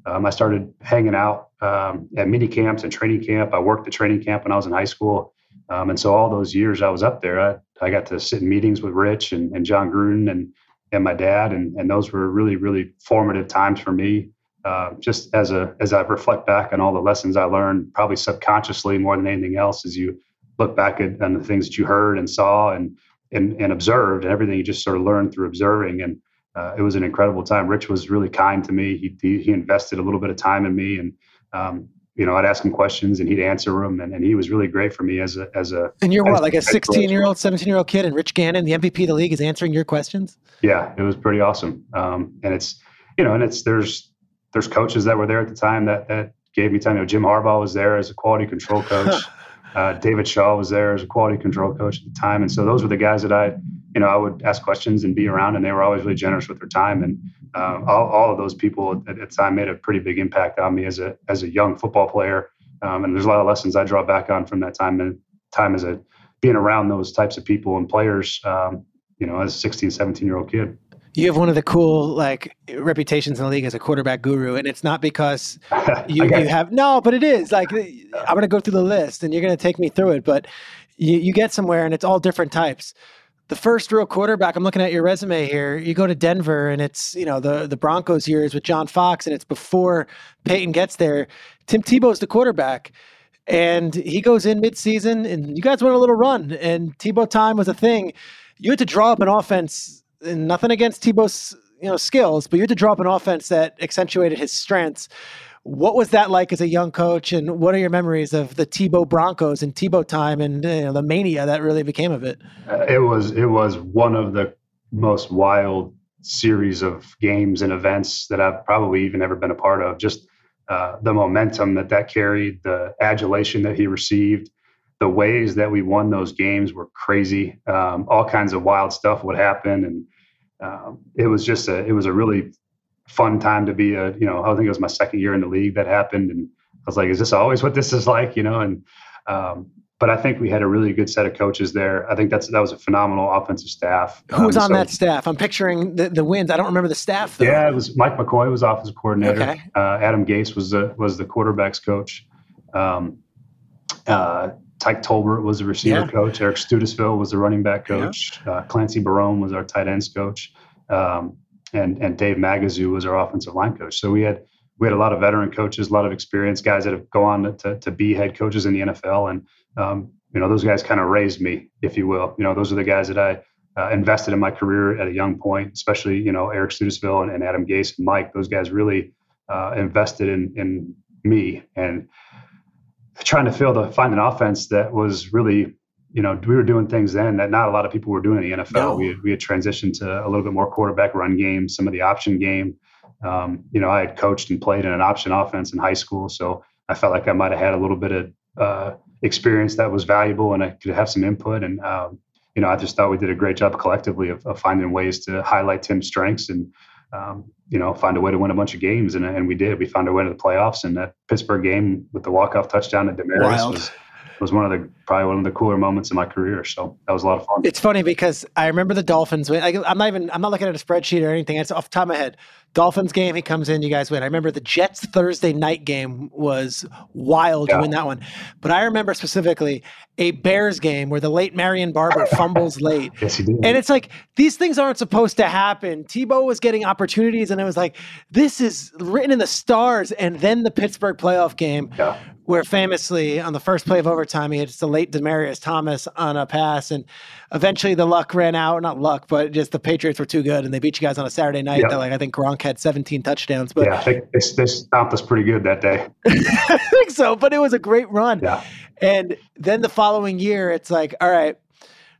um, I started hanging out um, at mini camps and training camp. I worked at training camp when I was in high school. Um, and so all those years I was up there I, I got to sit in meetings with Rich and, and Jon Gruden and and my dad. And and those were really really formative times for me uh, just as a as I reflect back on all the lessons I learned, probably subconsciously more than anything else, as you look back at on the things that you heard and saw and and, and observed, and everything you just sort of learned through observing. And uh, it was an incredible time. Rich was really kind to me. He he, he invested a little bit of time in me, and um, you know, I'd ask him questions and he'd answer them, and, and he was really great for me as a as a. And you're what, like a 16 year old, 17 year old kid, and Rich Gannon, the MVP of the league, is answering your questions. Yeah, it was pretty awesome. Um, and it's you know, and it's there's there's coaches that were there at the time that that gave me time. You know, Jim Harbaugh was there as a quality control coach. uh, David Shaw was there as a quality control coach at the time, and so those were the guys that I, you know, I would ask questions and be around, and they were always really generous with their time. And uh, all, all of those people at, at the time made a pretty big impact on me as a as a young football player. Um, and there's a lot of lessons I draw back on from that time and time as a being around those types of people and players. Um, you know, as a 16, 17 year old kid you have one of the cool like reputations in the league as a quarterback guru and it's not because you, you have no but it is like i'm going to go through the list and you're going to take me through it but you, you get somewhere and it's all different types. The first real quarterback i'm looking at your resume here you go to denver and it's you know the the broncos years with john fox and it's before peyton gets there. Tim tebow's the quarterback and he goes in midseason and you guys went a little run and tebow time was a thing. You had to draw up an offense and nothing against Tebow's you know skills, but you had to draw up an offense that accentuated his strengths. What was that like as a young coach, and what are your memories of the Tebow Broncos and Tebow time and you know, the mania that really became of it? Uh, it was it was one of the most wild series of games and events that I've probably even ever been a part of. Just uh, the momentum that that carried, the adulation that he received, the ways that we won those games were crazy. Um, all kinds of wild stuff would happen, and um, it was just a it was a really fun time to be a you know I think it was my second year in the league that happened, and I was like, is this always what this is like? You know, and um, but I think we had a really good set of coaches there. I think that's that was a phenomenal offensive staff. Who was um, on so, that staff? I'm picturing the, the wins. I don't remember the staff. Though. Yeah, it was Mike McCoy was offensive coordinator. Okay. Uh, Adam Gase was the was the quarterbacks coach. Um, uh, Tyke Tolbert was the receiver yeah. coach. Eric Studesville was the running back coach. Yeah. Uh, Clancy Barone was our tight ends coach, um, and and Dave Magazu was our offensive line coach. So we had we had a lot of veteran coaches, a lot of experienced guys that have gone on to, to be head coaches in the NFL, and um, you know those guys kind of raised me, if you will. You know those are the guys that I uh, invested in my career at a young point, especially you know Eric Studesville and, and Adam Gase and Mike. Those guys really uh, invested in in me and trying to fill the find an offense that was really you know, we were doing things then that not a lot of people were doing in the NFL. No. We, had, we had transitioned to a little bit more quarterback run game, some of the option game. Um, you know, I had coached and played in an option offense in high school, so I felt like I might have had a little bit of uh, experience that was valuable, and I could have some input. And um, you know, I just thought we did a great job collectively of, of finding ways to highlight Tim's strengths and um, you know find a way to win a bunch of games, and, and we did. We found our way to the playoffs, and that Pittsburgh game with the walk off touchdown at Demaryius was was one of the probably one of the cooler moments in my career. So that was a lot of fun. It's funny because I remember the Dolphins win. I, am not even I'm not looking at a spreadsheet or anything. It's off the top of my head. Dolphins game, he comes in, you guys win. I remember the Jets Thursday night game was wild yeah. to win that one. But I remember specifically a Bears game where the late Marion Barber fumbles late. Yes, he did. And it's like these things aren't supposed to happen. Tebow was getting opportunities, and it was like this is written in the stars. And then the Pittsburgh playoff game, yeah where famously on the first play of overtime, he hits the late Demaryius Thomas on a pass, and eventually the luck ran out. Not luck, but just the Patriots were too good, and they beat you guys on a Saturday night. That like I think Gronk had 17 touchdowns. But yeah, they, they, they stopped us pretty good that day. I think so, but it was a great run. Yeah. And then the following year, it's like, all right,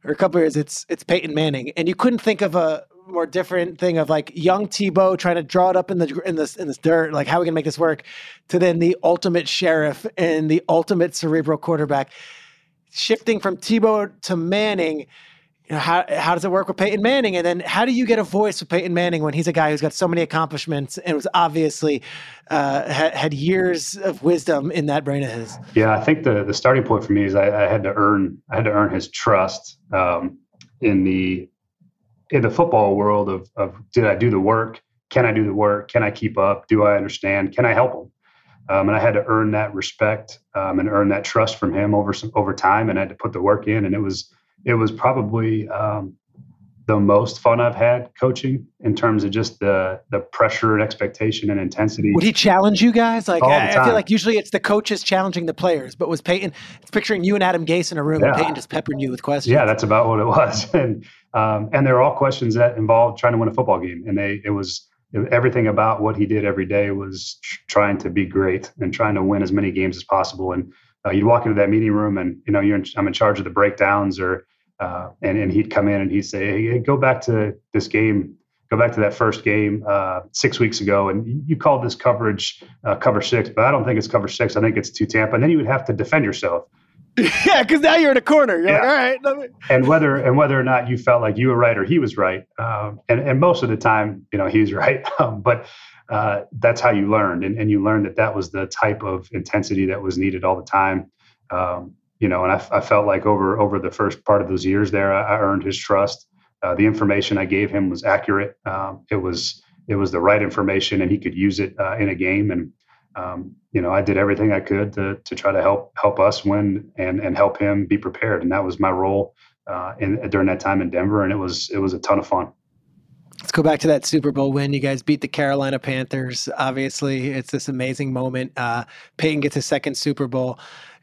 or a couple years, it's it's Peyton Manning, and you couldn't think of a more different thing of like young Tebow trying to draw it up in the in this in this dirt, like how are we gonna make this work, to then the ultimate sheriff and the ultimate cerebral quarterback. Shifting from Tebow to Manning, you know, how how does it work with Peyton Manning? And then how do you get a voice with Peyton Manning when he's a guy who's got so many accomplishments and was obviously uh, had, had years of wisdom in that brain of his? Yeah, I think the the starting point for me is I, I had to earn I had to earn his trust um, in the in the football world of, of did I do the work? Can I do the work? Can I keep up? Do I understand? Can I help him? Um, and I had to earn that respect um, and earn that trust from him over some, over time, and I had to put the work in. And it was it was probably um, the most fun I've had coaching in terms of just the the pressure and expectation and intensity. Would he challenge you guys? Like I, I, feel like usually it's the coaches challenging the players, but was Peyton? It's picturing you and Adam Gase in a room, yeah. and Peyton just peppering you with questions. Yeah, that's about what it was, and um, and they're all questions that involved trying to win a football game, and they it was everything about what he did every day was trying to be great and trying to win as many games as possible. And uh, you'd walk into that meeting room, and you know you're in, I'm in charge of the breakdowns or uh, and and he'd come in and he'd say, "Hey, go back to this game, go back to that first game uh, six weeks ago, and you called this coverage uh, cover six, but I don't think it's cover six. I think it's two Tampa." And then you would have to defend yourself. yeah, because now you're in a corner. You're yeah. like, all right. and whether and whether or not you felt like you were right or he was right, um, and and most of the time, you know, he's right. Um, but uh, that's how you learned, and, and you learned that that was the type of intensity that was needed all the time. Um, you know, and I, I, felt like over over the first part of those years there, I, I earned his trust. Uh, the information I gave him was accurate. Um, it was it was the right information, and he could use it uh, in a game. And um, you know, I did everything I could to to try to help help us win and and help him be prepared. And that was my role uh, in during that time in Denver, and it was it was a ton of fun. Let's go back to that Super Bowl win. You guys beat the Carolina Panthers. Obviously, it's this amazing moment. Uh, Peyton gets his second Super Bowl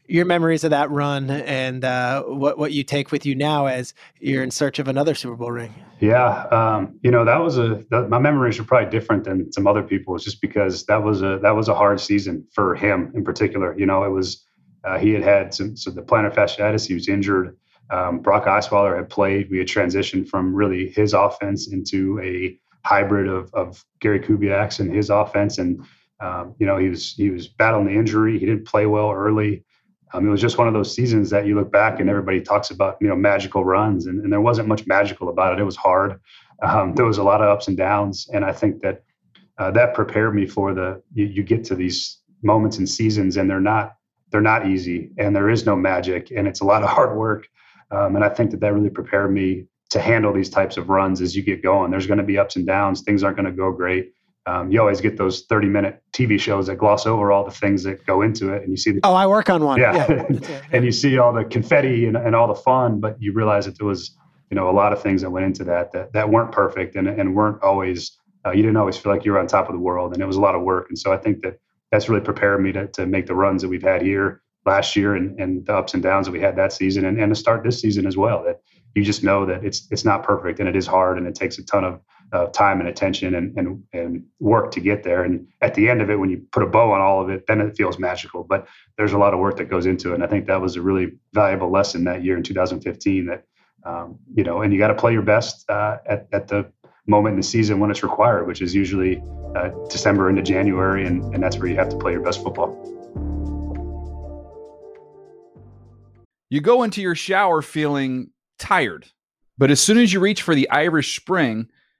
your memories of that run and uh, what what you take with you now as you're in search of another Super Bowl ring. Yeah, um, you know that was a that, my memories are probably different than some other people's, just because that was a that was a hard season for him in particular. You know, it was uh, he had had some so the plantar fasciitis. He was injured. Um, Brock Osweiler had played. We had transitioned from really his offense into a hybrid of of Gary Kubiak's and his offense, and um, you know he was he was battling the injury. He didn't play well early. Um, it was just one of those seasons that you look back and everybody talks about, you know, magical runs, and, and there wasn't much magical about it. It was hard. Um, there was a lot of ups and downs, and I think that uh, that prepared me for the. You, you get to these moments and seasons, and they're not they're not easy, and there is no magic, and it's a lot of hard work. Um, and I think that that really prepared me to handle these types of runs as you get going. There's going to be ups and downs. Things aren't going to go great um, you always get those 30 minute TV shows that gloss over all the things that go into it. And you see, the, oh, I work on one. Yeah. yeah. and you see all the confetti and, and, all the fun, but you realize that there was, you know, a lot of things that went into that, that, that weren't perfect and, and weren't always, uh, you didn't always feel like you were on top of the world and it was a lot of work. And so I think that that's really prepared me to, to make the runs that we've had here last year and, and the ups and downs that we had that season and, and to start this season as well, that you just know that it's, it's not perfect and it is hard and it takes a ton of, of time and attention and, and and work to get there. And at the end of it, when you put a bow on all of it, then it feels magical. But there's a lot of work that goes into it. And I think that was a really valuable lesson that year in 2015 that um, you know, and you got to play your best uh, at, at the moment in the season when it's required, which is usually uh, December into January, and, and that's where you have to play your best football. You go into your shower feeling tired, but as soon as you reach for the Irish Spring,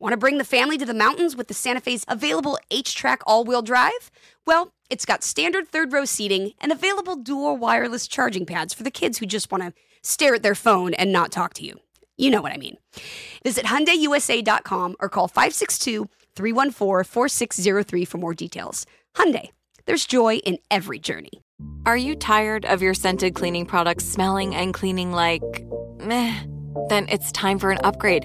Want to bring the family to the mountains with the Santa Fe's available HTRAC all wheel drive? Well, it's got standard third row seating and available dual wireless charging pads for the kids who just want to stare at their phone and not talk to you. You know what I mean. Visit HyundaiUSA.com or call 562-314-4603 for more details. Hyundai, there's joy in every journey. Are you tired of your scented cleaning products smelling and cleaning like meh? Then it's time for an upgrade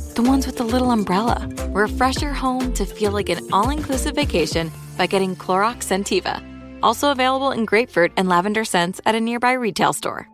The ones with the little umbrella. Refresh your home to feel like an all inclusive vacation by getting Clorox Scentiva. Also available in grapefruit and lavender scents at a nearby retail store.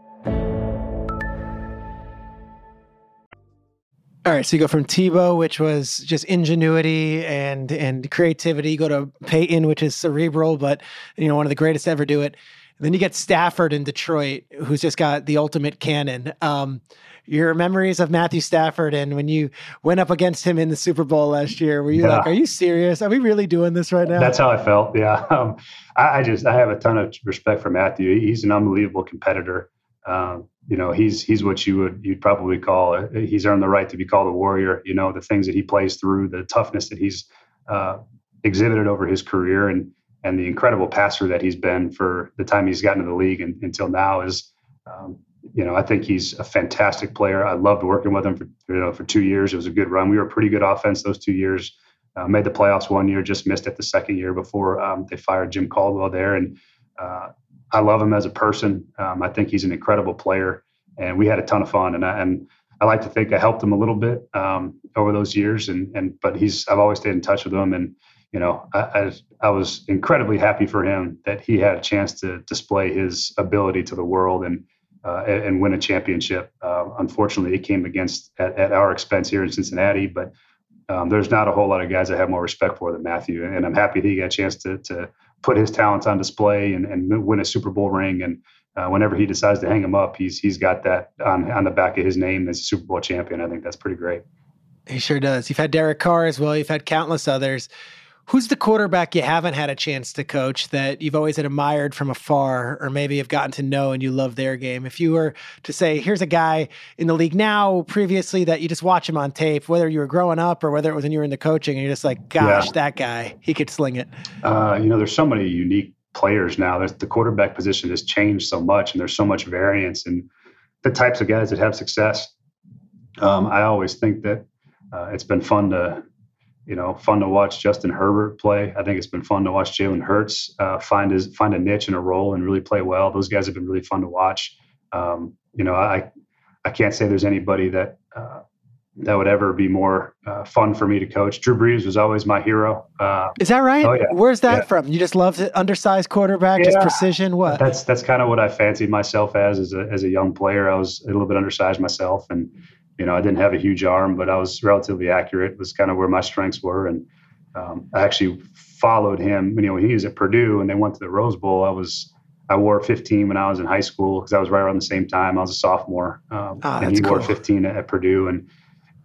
All right, so you go from Tebow, which was just ingenuity and and creativity. You go to Peyton, which is cerebral, but you know one of the greatest to ever do it. And then you get Stafford in Detroit, who's just got the ultimate cannon. Um, your memories of Matthew Stafford and when you went up against him in the Super Bowl last year, were you Yeah. like, "Are you serious? Are we really doing this right now?" That's how I felt. Yeah. Um, I, I just I have a ton of respect for Matthew. He's an unbelievable competitor. Um, you know, he's he's what you would you'd probably call a, he's earned the right to be called a warrior. You know, the things that he plays through, the toughness that he's uh, exhibited over his career, and and the incredible passer that he's been for the time he's gotten to the league and, until now is. Um, you know, I think he's a fantastic player. I loved working with him for you know for two years. It was a good run. We were a pretty good offense those two years. Uh, made the playoffs one year, just missed it the second year before um, they fired Jim Caldwell there. And uh, I love him as a person. Um, I think he's an incredible player, and we had a ton of fun. And I, and I like to think I helped him a little bit um, over those years. And and but he's I've always stayed in touch with him, and you know I, I I was incredibly happy for him that he had a chance to display his ability to the world and. Uh, and, and win a championship. Uh, unfortunately, it came against at, at our expense here in Cincinnati, but um, there's not a whole lot of guys I have more respect for than Matthew, and I'm happy that he got a chance to to put his talents on display and, and win a Super Bowl ring. And uh, whenever he decides to hang him up, he's he's got that on on the back of his name as a Super Bowl champion. I think that's pretty great. He sure does. You've had Derek Carr as well. You've had countless others. Who's the quarterback you haven't had a chance to coach that you've always admired from afar, or maybe have gotten to know and you love their game? If you were to say, here's a guy in the league now, previously that you just watch him on tape, whether you were growing up or whether it was when you were in the coaching, and you're just like, gosh, yeah. that guy, he could sling it. Uh, you know, there's so many unique players now. There's, the quarterback position has changed so much, and there's so much variance in the types of guys that have success. Um, I always think that uh, it's been fun to you know, fun to watch Justin Herbert play. I think it's been fun to watch Jalen Hurts uh, find his find a niche and a role and really play well. Those guys have been really fun to watch. Um, you know, I I can't say there's anybody that uh, that would ever be more uh, fun for me to coach. Drew Brees was always my hero. Uh, Is that right? Oh, yeah. Where's that yeah. from? You just love it, undersized quarterback, yeah. just precision. What? That's that's kind of what I fancied myself as as a as a young player. I was a little bit undersized myself and you know, I didn't have a huge arm, but I was relatively accurate. It was kind of where my strengths were, and um, I actually followed him. You know, when he was at Purdue and they went to the Rose Bowl, I was I wore 15 when I was in high school because I was right around the same time. I was a sophomore, um, oh, and he cool. wore 15 at, at Purdue, and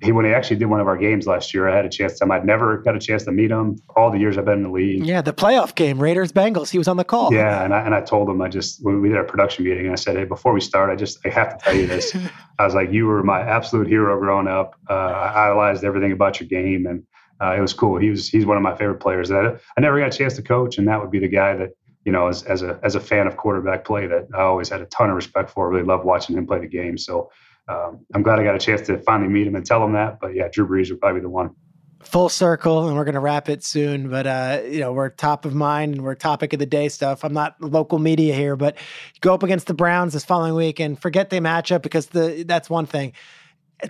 he when he actually did one of our games last year, I had a chance to him. I'd never got a chance to meet him all the years I've been in the league. Yeah, the playoff game, Raiders Bengals. He was on the call. Yeah, and I and I told him I just when we did our production meeting, I said, hey, before we start, I just I have to tell you this. I was like, you were my absolute hero growing up. Uh, I idolized everything about your game, and uh, it was cool. He was he's one of my favorite players. That I never got a chance to coach, and that would be the guy that you know, as, as a as a fan of quarterback play, that I always had a ton of respect for. Really loved watching him play the game. So um, I'm glad I got a chance to finally meet him and tell him that. But yeah, Drew Brees would probably be the one. Full circle, and we're going to wrap it soon. But uh, you know, we're top of mind and we're topic of the day stuff. I'm not local media here, but go up against the Browns this following week and forget the matchup because the that's one thing.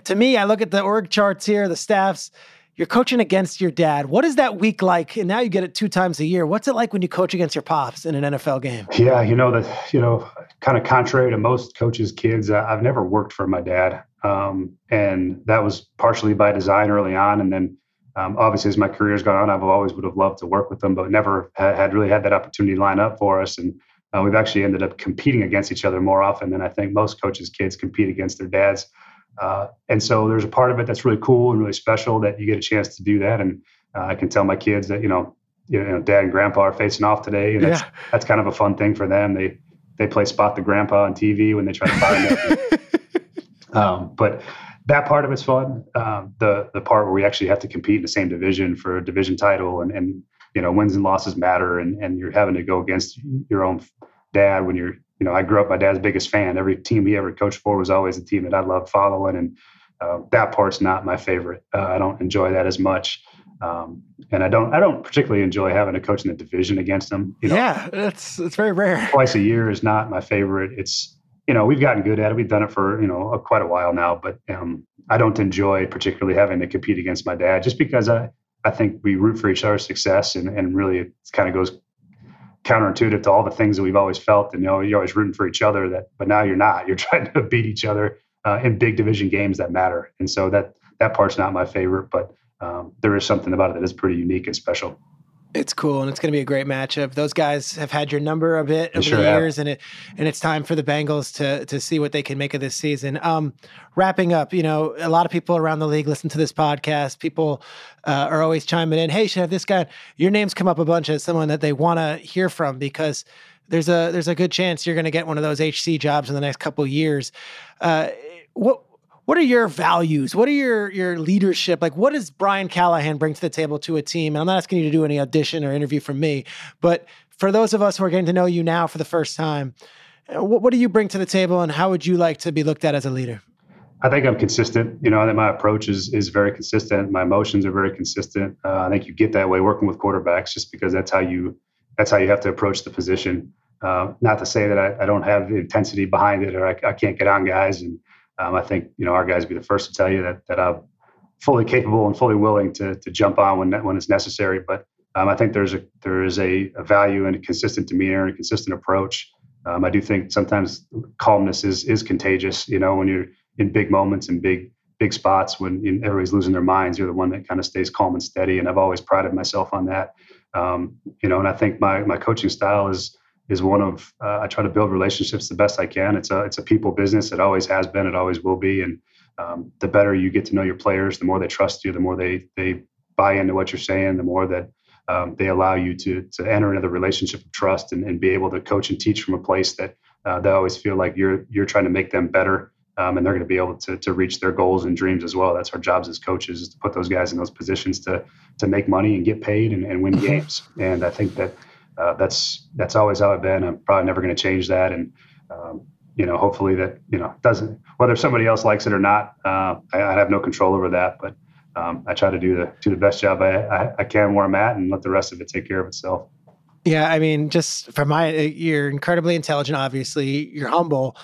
To me, I look at the org charts here, the staffs you're coaching against your dad. What is that week like? And now you get it two times a year. What's it like when you coach against your pops in an NFL game? Yeah, you know that you know, kind of contrary to most coaches' kids, I've never worked for my dad, um, and that was partially by design early on, and then. Um, obviously, as my career's gone on, I've always would have loved to work with them, but never had, had really had that opportunity line up for us. And uh, we've actually ended up competing against each other more often than I think most coaches' kids compete against their dads. Uh, and so there's a part of it that's really cool and really special that you get a chance to do that. And uh, I can tell my kids that, you know, you know, dad and grandpa are facing off today. And that's, yeah. that's kind of a fun thing for them. They, they play spot the grandpa on TV when they try to find it. um, but that part of it's fun. Um, the, the part where we actually have to compete in the same division for a division title and, and, you know, wins and losses matter. And, and you're having to go against your own dad when you're you know, I grew up my dad's biggest fan. Every team he ever coached for was always a team that I loved following, and uh, that part's not my favorite. Uh, I don't enjoy that as much, um, and I don't I don't particularly enjoy having to coach in the division against them. You know, yeah, it's it's very rare. Twice a year is not my favorite. It's you know we've gotten good at it. We've done it for you know quite a while now, but um, I don't enjoy particularly having to compete against my dad just because I I think we root for each other's success and and really it kind of goes counterintuitive to all the things that we've always felt. And you know, you're always rooting for each other. That, but now you're not. You're trying to beat each other uh, in big division games that matter. And so that that part's not my favorite, but um, there is something about it that is pretty unique and special. It's cool, and it's going to be a great matchup. Those guys have had your number a bit over sure the have. years, and it and it's time for the Bengals to to see what they can make of this season. Um, wrapping up, you know, a lot of people around the league listen to this podcast. People uh, are always chiming in. Hey, should have this guy. Your name's come up a bunch as someone that they want to hear from because there's a there's a good chance you're going to get one of those HC jobs in the next couple years. Uh, what what are your values? What are your your leadership? Like, what does Brian Callahan bring to the table to a team? And I'm not asking you to do any audition or interview from me, but for those of us who are getting to know you now for the first time, uh, what, what do you bring to the table, and how would you like to be looked at as a leader? I think I'm consistent. You know, I think my approach is is very consistent. My emotions are very consistent. Uh, I think you get that way working with quarterbacks, just because that's how you that's how you have to approach the position. Uh, not to say that I, I, don't have intensity behind it, or I, I can't get on guys and um, I think you know our guys be the first to tell you that that I'm fully capable and fully willing to to jump on when when it's necessary. But um, I think there's a there is a, a, value in a consistent demeanor and a consistent approach. Um, I do think sometimes calmness is is contagious. You know, when you're in big moments and big big spots when you know, everybody's losing their minds, you're the one that kind of stays calm and steady. And I've always prided myself on that. Um, you know, and I think my my coaching style is is one of uh, I try to build relationships the best I can. It's a it's a people business. It always has been. It always will be. And um, the better you get to know your players, the more they trust you, the more they they buy into what you're saying, the more that um, they allow you to to enter into the relationship of trust and, and be able to coach and teach from a place that uh, they always feel like you're you're trying to make them better um, and they're going to be able to, to reach their goals and dreams as well. That's our jobs as coaches is to put those guys in those positions to to make money and get paid and, and win mm-hmm. games. And I think that uh, that's that's always how I've been. I'm probably never going to change that. And um, you know, hopefully that you know doesn't whether somebody else likes it or not. Uh, I, I, have no control over that, but um, I try to do the do the best job I, I, I can where I'm at and let the rest of it take care of itself. Yeah, I mean, just from my, you're incredibly intelligent. Obviously, you're humble.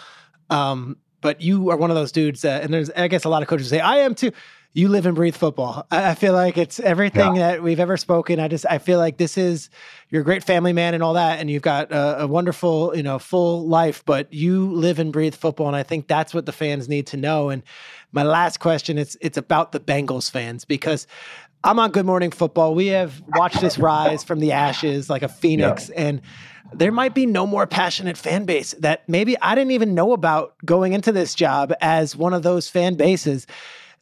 Um, but you are one of those dudes that, and there's, I guess a lot of coaches say, I am too. You live and breathe football. I, I feel like it's everything yeah. that we've ever spoken. I just, I feel like this is, you're a great family man and all that. And you've got a, a wonderful, you know, full life, but you live and breathe football. And I think that's what the fans need to know. And my last question is, it's about the Bengals fans because I'm on Good Morning Football. We have watched this rise from the ashes like a phoenix. Yeah. And there might be no more passionate fan base that maybe I didn't even know about going into this job as one of those fan bases.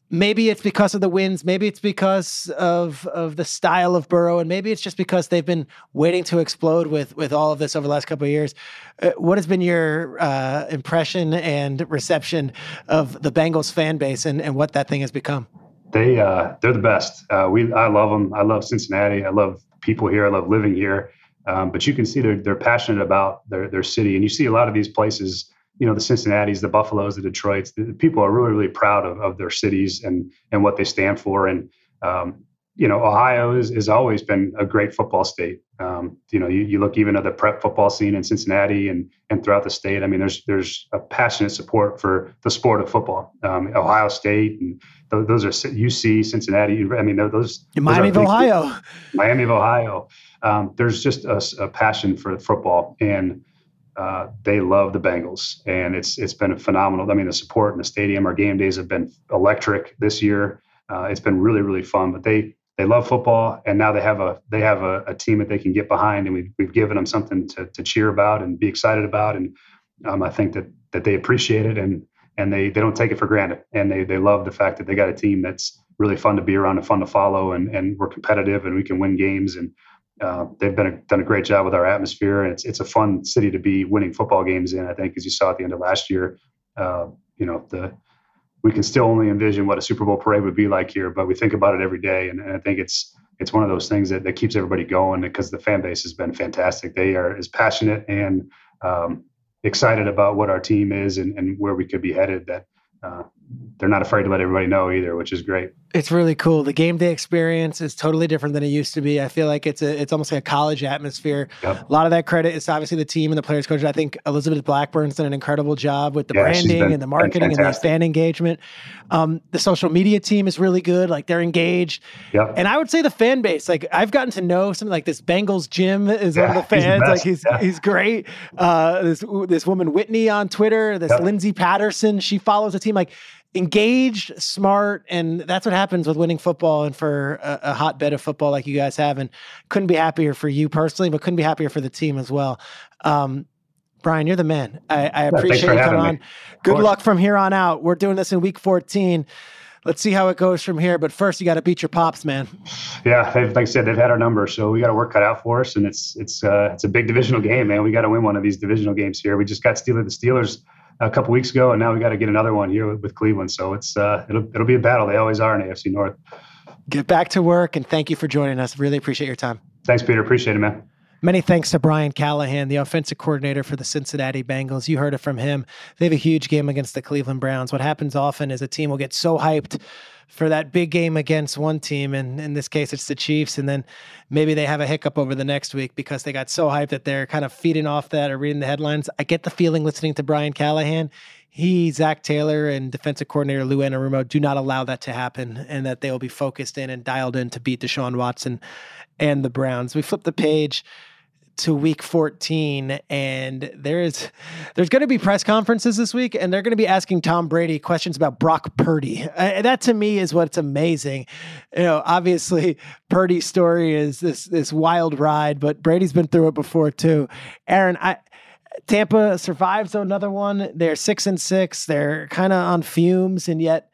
Maybe it's because of the wins, maybe it's because of of the style of Burrow, and maybe it's just because they've been waiting to explode with with all of this over the last couple of years. Uh, what has been your uh, impression and reception of the Bengals fan base and, and what that thing has become? They uh, they're the best. Uh, we I love them. I love Cincinnati. I love people here. I love living here um, but you can see they're, they're passionate about their, their city. And you see a lot of these places, you know, the Cincinnati's, the Buffaloes, the Detroits, the, people are really, really proud of, of their cities and, and what they stand for. And, um, you know, Ohio is, has always been a great football state. Um, you know, you, you look even at the prep football scene in Cincinnati and, and throughout the state. I mean, there's, there's a passionate support for the sport of football. Um, Ohio State and those, those are UC, Cincinnati. I mean, those, Miami those of Ohio, Miami of Ohio um, there's just a, a, passion for football, and uh, they love the Bengals, and it's it's been phenomenal. I mean, the support in the stadium, our game days have been electric this year. Uh, it's been really really fun, but they they love football, and now they have a they have a, a, team that they can get behind, and we've we've given them something to to cheer about and be excited about, and um, I think that that they appreciate it and and they they don't take it for granted, and they they love the fact that they got a team that's really fun to be around and fun to follow, and and we're competitive and we can win games and uh, they've been a, done a great job with our atmosphere, and it's it's a fun city to be winning football games in. I think, as you saw at the end of last year, uh, you know the we can still only envision what a Super Bowl parade would be like here, but we think about it every day, and, and I think it's it's one of those things that, that keeps everybody going because the fan base has been fantastic. They are as passionate and um, excited about what our team is and, and where we could be headed that uh, they're not afraid to let everybody know either, which is great. It's really cool. The game day experience is totally different than it used to be. I feel like it's a it's almost like a college atmosphere. Yep. A lot of that credit is obviously the team and the players coach. I think Elizabeth Blackburn's done an incredible job with the yeah, branding and the marketing and the fan engagement. Um, the social media team is really good. Like they're engaged. Yep. And I would say the fan base, like I've gotten to know something like this Bengals Jim is yeah, one of the fans. He's the like he's yeah. he's great. Uh, this this woman Whitney on Twitter, this yep. Lindsay Patterson, she follows the team. Like engaged, smart, and that's what happens with winning football and for a, a, hotbed of football like you guys have. And couldn't be happier for you personally, but couldn't be happier for the team as well. Um, Brian, you're the man. I, I appreciate you coming on. Good luck from here on out. We're doing this in week 14. Let's see how it goes from here. But first, you got to beat your pops, man. Yeah, like I said, they've had our number, so we got to work cut out for us. And it's it's uh, it's a big divisional game, man. We got to win one of these divisional games here. We just got Steelers the Steelers a couple weeks ago, and now we got to get another one here with, with Cleveland. So it's uh, it'll it'll be a battle. They always are in AFC North. Get back to work, and thank you for joining us. Really appreciate your time. Thanks, Peter. Appreciate it, man. Many thanks to Brian Callahan, the offensive coordinator for the Cincinnati Bengals. You heard it from him. They have a huge game against the Cleveland Browns. What happens often is a team will get so hyped for that big game against one team, and in this case, it's the Chiefs, and then maybe they have a hiccup over the next week because they got so hyped that they're kind of feeding off that or reading the headlines. I get the feeling listening to Brian Callahan, he, Zac Taylor, and defensive coordinator Lou Anarumo do not allow that to happen, and that they will be focused in and dialed in to beat Deshaun Watson and the Browns. We flip the page to week 14 and there's there's going to be press conferences this week and they're going to be asking Tom Brady questions about Brock Purdy. Uh, that to me is what's amazing. You know, obviously Purdy's story is this this wild ride, but Brady's been through it before too. Aaron, I Tampa survives another one. They're 6 and 6. They're kind of on fumes and yet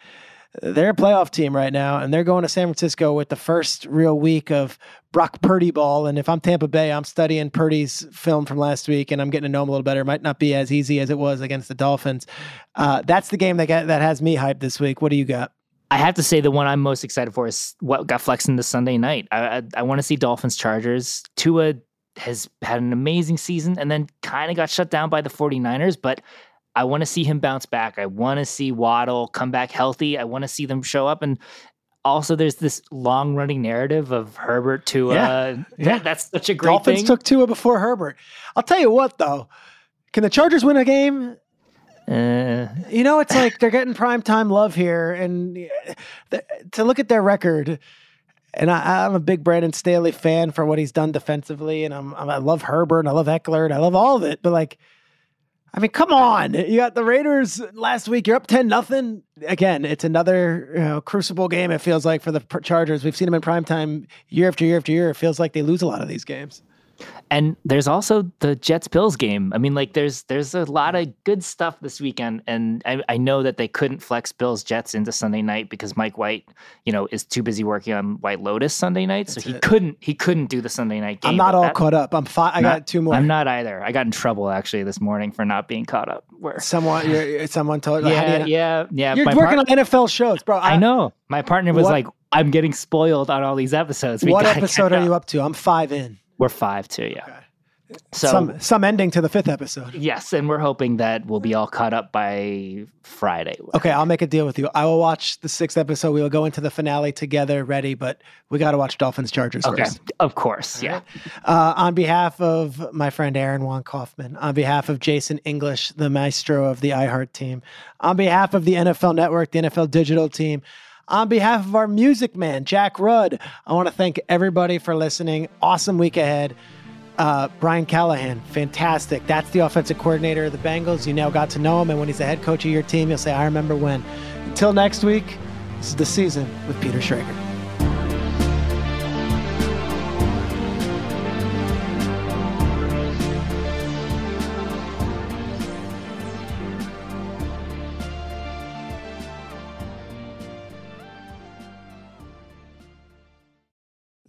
they're a playoff team right now, and they're going to San Francisco with the first real week of Brock Purdy ball. And if I'm Tampa Bay, I'm studying Purdy's film from last week, and I'm getting to know him a little better. It might not be as easy as it was against the Dolphins. Uh, that's the game that got, that has me hyped this week. What do you got? I have to say the one I'm most excited for is what got flexed into Sunday night. I I, I want to see Dolphins Chargers. Tua has had an amazing season and then kind of got shut down by the 49ers, but I want to see him bounce back. I want to see Waddle come back healthy. I want to see them show up and also there's this long running narrative of Herbert Tua. Yeah, yeah. that's such a great Dolphins thing. took Tua before Herbert. I'll tell you what, though, can the Chargers win a game? Uh, You know, it's like they're getting prime time love here, and th- to look at their record. And I, I'm a big Brandon Staley fan for what he's done defensively, and I'm, I'm I love Herbert, and I love Ekeler, and I love all of it. But like, I mean, come on! You got the Raiders last week. You're up ten nothing. Again, it's another you know, crucible game. It feels like for the Chargers. We've seen them in prime time year after year after year. It feels like they lose a lot of these games. And there's also the Jets Bills game. I mean, like there's there's a lot of good stuff this weekend, and I, I know that they couldn't flex Bills Jets into Sunday night because Mike White, you know, is too busy working on White Lotus Sunday night, so he couldn't he couldn't do the Sunday night game. I'm not all that- caught up. I'm fi- I not- got two more. I'm not either. I got in trouble actually this morning for not being caught up. Where Someone, you're, someone told. yeah, you- yeah, yeah. You're working part- on NFL shows, bro. I know. My partner was What- like, "I'm getting spoiled on all these episodes." We What episode are you up." up to? I'm five in. We're five too. Yeah. So some some ending to the fifth episode. Yes, and we're hoping that we'll be all caught up by Friday. Okay, I'll make a deal with you. I will watch the sixth episode. We will go into the finale together, ready. But we got to watch Dolphins Chargers Okay, first. of course, yeah. Uh, on behalf of my friend Aaron Juan Kaufman, on behalf of Jason English, the maestro of the iHeart team, on behalf of the NFL Network, the NFL Digital team, on behalf of our music man, Jack Rudd, I want to thank everybody for listening. Awesome week ahead. Uh, Brian Callahan, fantastic. That's the offensive coordinator of the Bengals. You now got to know him, and when he's the head coach of your team, you'll say, I remember when. Until next week, this is the season with Peter Schrager.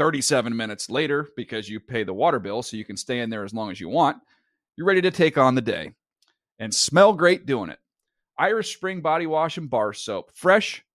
37 minutes later, because you pay the water bill so you can stay in there as long as you want, you're ready to take on the day and smell great doing it. Irish Spring Body Wash and Bar Soap. Fresh,